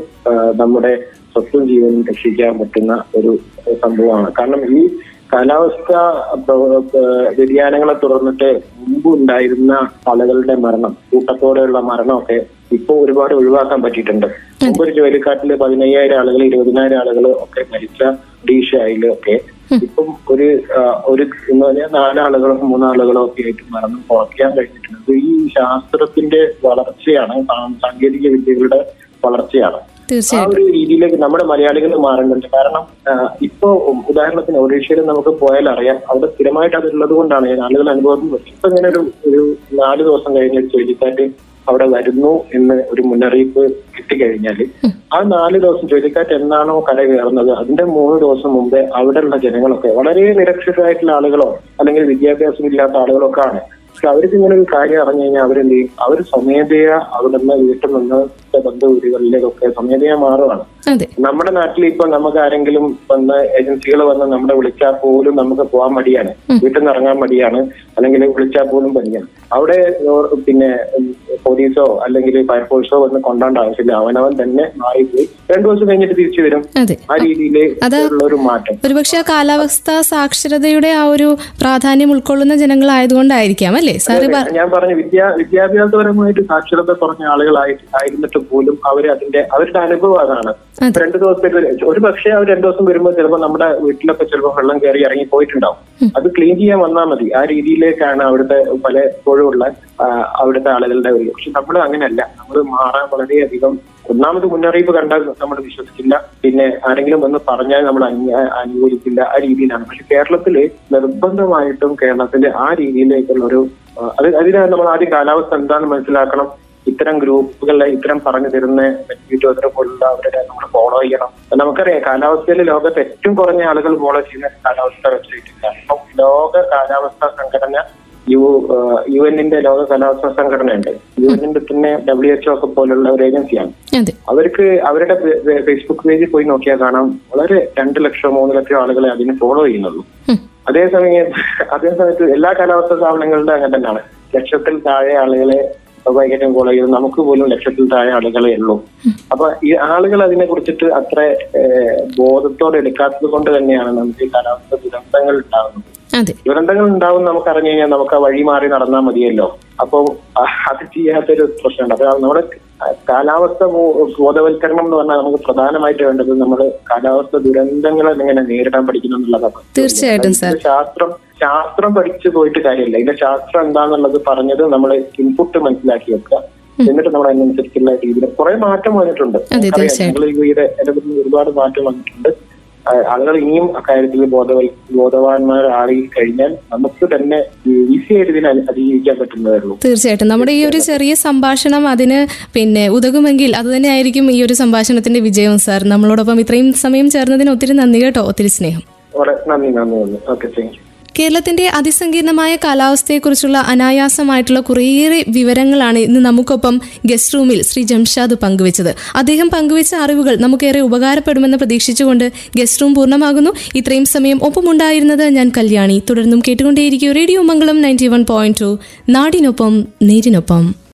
നമ്മുടെ സ്വത്തും ജീവനും രക്ഷിക്കാൻ പറ്റുന്ന ഒരു സംഭവമാണ്. കാരണം ഈ കാലാവസ്ഥ വ്യതിയാനങ്ങളെ തുടർന്നിട്ട് മുമ്പ് ഉണ്ടായിരുന്ന ആളുകളുടെ മരണം കൂട്ടത്തോടെയുള്ള മരണമൊക്കെ ഇപ്പൊ ഒരുപാട് ഒഴിവാക്കാൻ പറ്റിയിട്ടുണ്ട്. മുമ്പ് ഒരു ചുഴലിക്കാട്ടിൽ പതിനയ്യായിരം ആളുകൾ ഇരുപതിനായിരം ആളുകൾ ഒക്കെ മരിച്ച ഒഡീഷയിലും ഒക്കെ ഇപ്പം ഒരു ഒരു എന്ന് പറഞ്ഞാൽ നാലാളുകളോ മൂന്നാളുകളോ ഒക്കെ ആയിട്ട് മരണം കുറയ്ക്കാൻ കഴിഞ്ഞിട്ടുണ്ട്. ഈ ശാസ്ത്രത്തിന്റെ വളർച്ചയാണ് സാങ്കേതിക വിദ്യകളുടെ വളർച്ചയാണ്. ആ ഒരു രീതിയിലേക്ക് നമ്മുടെ മലയാളികൾ മാറുന്നുണ്ട് കാരണം ഇപ്പോ ഉദാഹരണത്തിന് ഒഡീഷയിൽ നമുക്ക് പോയാൽ അറിയാം അവിടെ സ്ഥിരമായിട്ട് അതുള്ളത് കൊണ്ടാണ് ഞാൻ ആളുകൾ അനുഭവം. ഇപ്പൊ ഇങ്ങനെ ഒരു ഒരു നാല് ദിവസം കഴിഞ്ഞ ചുഴലിക്കാറ്റ് അവിടെ വരുന്നു എന്ന് ഒരു മുന്നറിയിപ്പ് കിട്ടിക്കഴിഞ്ഞാൽ ആ നാല് ദിവസം ചുഴലിക്കാറ്റ് എന്നാണോ കര കയറുന്നത്? അതിന്റെ മൂന്ന് ദിവസം മുമ്പേ അവിടെയുള്ള ജനങ്ങളൊക്കെ വളരെ നിരക്ഷരായിട്ടുള്ള ആളുകളോ അല്ലെങ്കിൽ വിദ്യാഭ്യാസം ഇല്ലാത്ത ആളുകളൊക്കെ ആണ്. പക്ഷെ അവർക്ക് ഇങ്ങനെ ഒരു കാര്യം അറിഞ്ഞു കഴിഞ്ഞാൽ അവരെന്ത് ചെയ്യും? അവർ സ്വമേധയാ അവിടെ നിന്ന് വീട്ടിൽ നിന്ന് ബന്ധുവീടുകളിലേക്കൊക്കെ സ്വമേധയാ മാറുകയാണ് നമ്മുടെ നാട്ടിൽ ഇപ്പൊ നമുക്ക് ആരെങ്കിലും വന്ന് ഏജൻസികൾ വന്ന് നമ്മളെ വിളിച്ചാൽ പോലും നമുക്ക് പോകാൻ മടിയാണ്. വീട്ടിൽ നിന്ന് ഇറങ്ങാൻ മടിയാണ്. അല്ലെങ്കിൽ വിളിച്ചാൽ പോലും പനിയാണ് അവിടെ പിന്നെ പോലീസോ അല്ലെങ്കിൽ ഫയർഫോഴ്സോ വന്ന് കൊണ്ടാണ്ട ആവശ്യമില്ല. അവനവൻ തന്നെ മാറിപ്പോയി രണ്ടു ദിവസം കഴിഞ്ഞിട്ട് തിരിച്ചു വരും. ആ രീതിയിലുള്ള ഒരു മാറ്റം. ഒരുപക്ഷെ ആ കാലാവസ്ഥ സാക്ഷരതയുടെ ആ ഒരു പ്രാധാന്യം ഉൾക്കൊള്ളുന്ന ജനങ്ങളായതുകൊണ്ടായിരിക്കാം അല്ലേ? സാറ് പറ- ഞാൻ പറഞ്ഞു വിദ്യാ വിദ്യാഭ്യാസപരമായിട്ട് സാക്ഷരത കുറഞ്ഞ ആളുകളായിട്ട് ആയിരുന്നിട്ട് പോലും അവർ അതിന്റെ അവരുടെ അനുഭവം അതാണ്. അതെ. രണ്ടു ദിവസത്തേക്ക് ഒരു- ഒരു പക്ഷേ അവർ രണ്ടു ദിവസം വരുമ്പോൾ ചിലപ്പോൾ നമ്മുടെ വീട്ടിലൊക്കെ ചിലപ്പോൾ വെള്ളം കയറി ഇറങ്ങി പോയിട്ടുണ്ടാവും. അത് ക്ലീൻ ചെയ്യാൻ വന്നാൽ മതി. ആ രീതിയിലേക്കാണ് അവിടുത്തെ പലപ്പോഴും ഉള്ള അവിടുത്തെ ആളുകളുടെ ഒരു പക്ഷെ നമ്മൾ അങ്ങനെയല്ല. നമ്മൾ മാറാൻ വളരെയധികം ഒന്നാമത് മുന്നറിയിപ്പ് കണ്ടാൽ നമ്മൾ വിശ്വസിക്കില്ല. പിന്നെ ആരെങ്കിലും വന്ന് പറഞ്ഞാൽ നമ്മൾ അനുകൂലിക്കില്ല. ആ രീതിയിലാണ്. പക്ഷെ കേരളത്തിൽ നിർബന്ധമായിട്ടും കേരളത്തിന്റെ ആ രീതിയിലേക്കുള്ള ഒരു അത് അതിനാണ് നമ്മൾ ആദ്യം കാലാവസ്ഥ എന്താണെന്ന് മനസ്സിലാക്കണം. ഇത്തരം ഗ്രൂപ്പുകളിലെ ഇത്തരം പറഞ്ഞു തരുന്ന യൂട്യൂബറെ പോലുള്ള അവരുടെ നമ്മൾ ഫോളോ ചെയ്യണം. നമുക്കറിയാം കാലാവസ്ഥയിൽ ലോകത്ത് ഏറ്റവും കുറഞ്ഞ ആളുകൾ ഫോളോ ചെയ്യുന്ന കാലാവസ്ഥ വെബ്സൈറ്റ് അപ്പം ലോക കാലാവസ്ഥാ സംഘടന യു യു എന്നിന്റെ ലോക കാലാവസ്ഥാ സംഘടനയുണ്ട് യു എന്നിന്റെ തന്നെ ഡബ്ല്യു എച്ച്ഒ ഒക്കെ പോലുള്ള ഒരു ഏജൻസിയാണ്. അവർക്ക് അവരുടെ ഫേസ്ബുക്ക് പേജിൽ പോയി നോക്കിയാൽ കാണാം. വളരെ രണ്ട് ലക്ഷം മൂന്ന് ലക്ഷം ആളുകളെ അതിന് ഫോളോ ചെയ്യുന്നുള്ളൂ. അതേസമയം അതേ സമയത്ത് എല്ലാ കാലാവസ്ഥാ സ്ഥാപനങ്ങളുടെ അങ്ങനെ തന്നെയാണ്. ലക്ഷത്തിൽ താഴെ ആളുകളെ സ്വാഭാവികമായിട്ടും ഫോളോ നമുക്ക് പോലും ലക്ഷത്തിൽ താഴെ ആളുകളെ ഉള്ളൂ. അപ്പൊ ഈ ആളുകൾ അതിനെ കുറിച്ചിട്ട് അത്ര ബോധത്തോടെ എടുക്കാത്തത് കൊണ്ട് തന്നെയാണ് നമുക്ക് ഈ കാലാവസ്ഥ ദുരന്തങ്ങൾ ഉണ്ടാകുന്നത്. ദുരന്തങ്ങൾ ഉണ്ടാവും നമുക്ക് അറിഞ്ഞു കഴിഞ്ഞാൽ നമുക്ക് ആ വഴി മാറി നടന്നാൽ മതിയല്ലോ. അപ്പോൾ അത് ചെയ്യാത്തൊരു പ്രശ്നമുണ്ട്. അപ്പൊ നമ്മുടെ കാലാവസ്ഥ ബോധവൽക്കരണം എന്ന് പറഞ്ഞാൽ നമുക്ക് പ്രധാനമായിട്ട് വേണ്ടത് നമ്മൾ കാലാവസ്ഥ ദുരന്തങ്ങളെ എങ്ങനെ നേരിടാൻ പഠിക്കണം എന്നുള്ളതാണ്. തീർച്ചയായിട്ടും ശാസ്ത്രം ശാസ്ത്രം പഠിച്ചു പോയിട്ട് കാര്യമില്ല. ഇതിന്റെ ശാസ്ത്രം എന്താണെന്നുള്ളത് പറഞ്ഞത് നമ്മൾ ഇൻപുട്ട് മനസ്സിലാക്കി വെക്കുക. എന്നിട്ട് നമ്മൾ അതിനനുസരിച്ചുള്ള രീതിയിൽ കുറെ മാറ്റം വന്നിട്ടുണ്ട്. ഈ ഒരുപാട് മാറ്റം വന്നിട്ടുണ്ട്. ആളുകൾ ഇനിയും അക്കാര്യത്തിൽ ബോധവൽ ബോധവാന്മാരായി കഴിഞ്ഞാൽ നമുക്ക് തന്നെ ഈസി ആയിട്ട് ഇതിനെ അതി- അതിജീവിക്കാൻ പറ്റുന്നതായിരുന്നു തീർച്ചയായിട്ടും. നമ്മുടെ ഈ ഒരു ചെറിയ സംഭാഷണം അതിന് പിന്നെ ഉതകുമെങ്കിൽ അത് തന്നെയായിരിക്കും ഈ ഒരു സംഭാഷണത്തിന്റെ വിജയം സാർ. നമ്മളോടൊപ്പം ഇത്രയും സമയം ചേർന്നതിന് ഒത്തിരി നന്ദി കേട്ടോ. ഒത്തിരി സ്നേഹം. നന്ദി നന്ദി ഓക്കെ താങ്ക് യു കേരളത്തിന്റെ അതിസങ്കീർണമായ കാലാവസ്ഥയെക്കുറിച്ചുള്ള അനായാസമായിട്ടുള്ള കുറേയേറെ വിവരങ്ങളാണ് ഇന്ന് നമുക്കൊപ്പം ഗസ്റ്റ് റൂമിൽ ശ്രീ ജംഷാദ് പങ്കുവച്ചത്. അദ്ദേഹം പങ്കുവച്ച അറിവുകൾ നമുക്കേറെ ഉപകാരപ്പെടുമെന്ന് പ്രതീക്ഷിച്ചുകൊണ്ട് ഗസ്റ്റ് റൂം പൂർണമാകുന്നു. ഇത്രയും സമയം ഒപ്പമുണ്ടായിരുന്നത് ഞാൻ കല്യാണി. തുടർന്നും കേട്ടുകൊണ്ടേയിരിക്കും radio Mangalam ninety one point two. നാടിനൊപ്പം നേരിനൊപ്പം.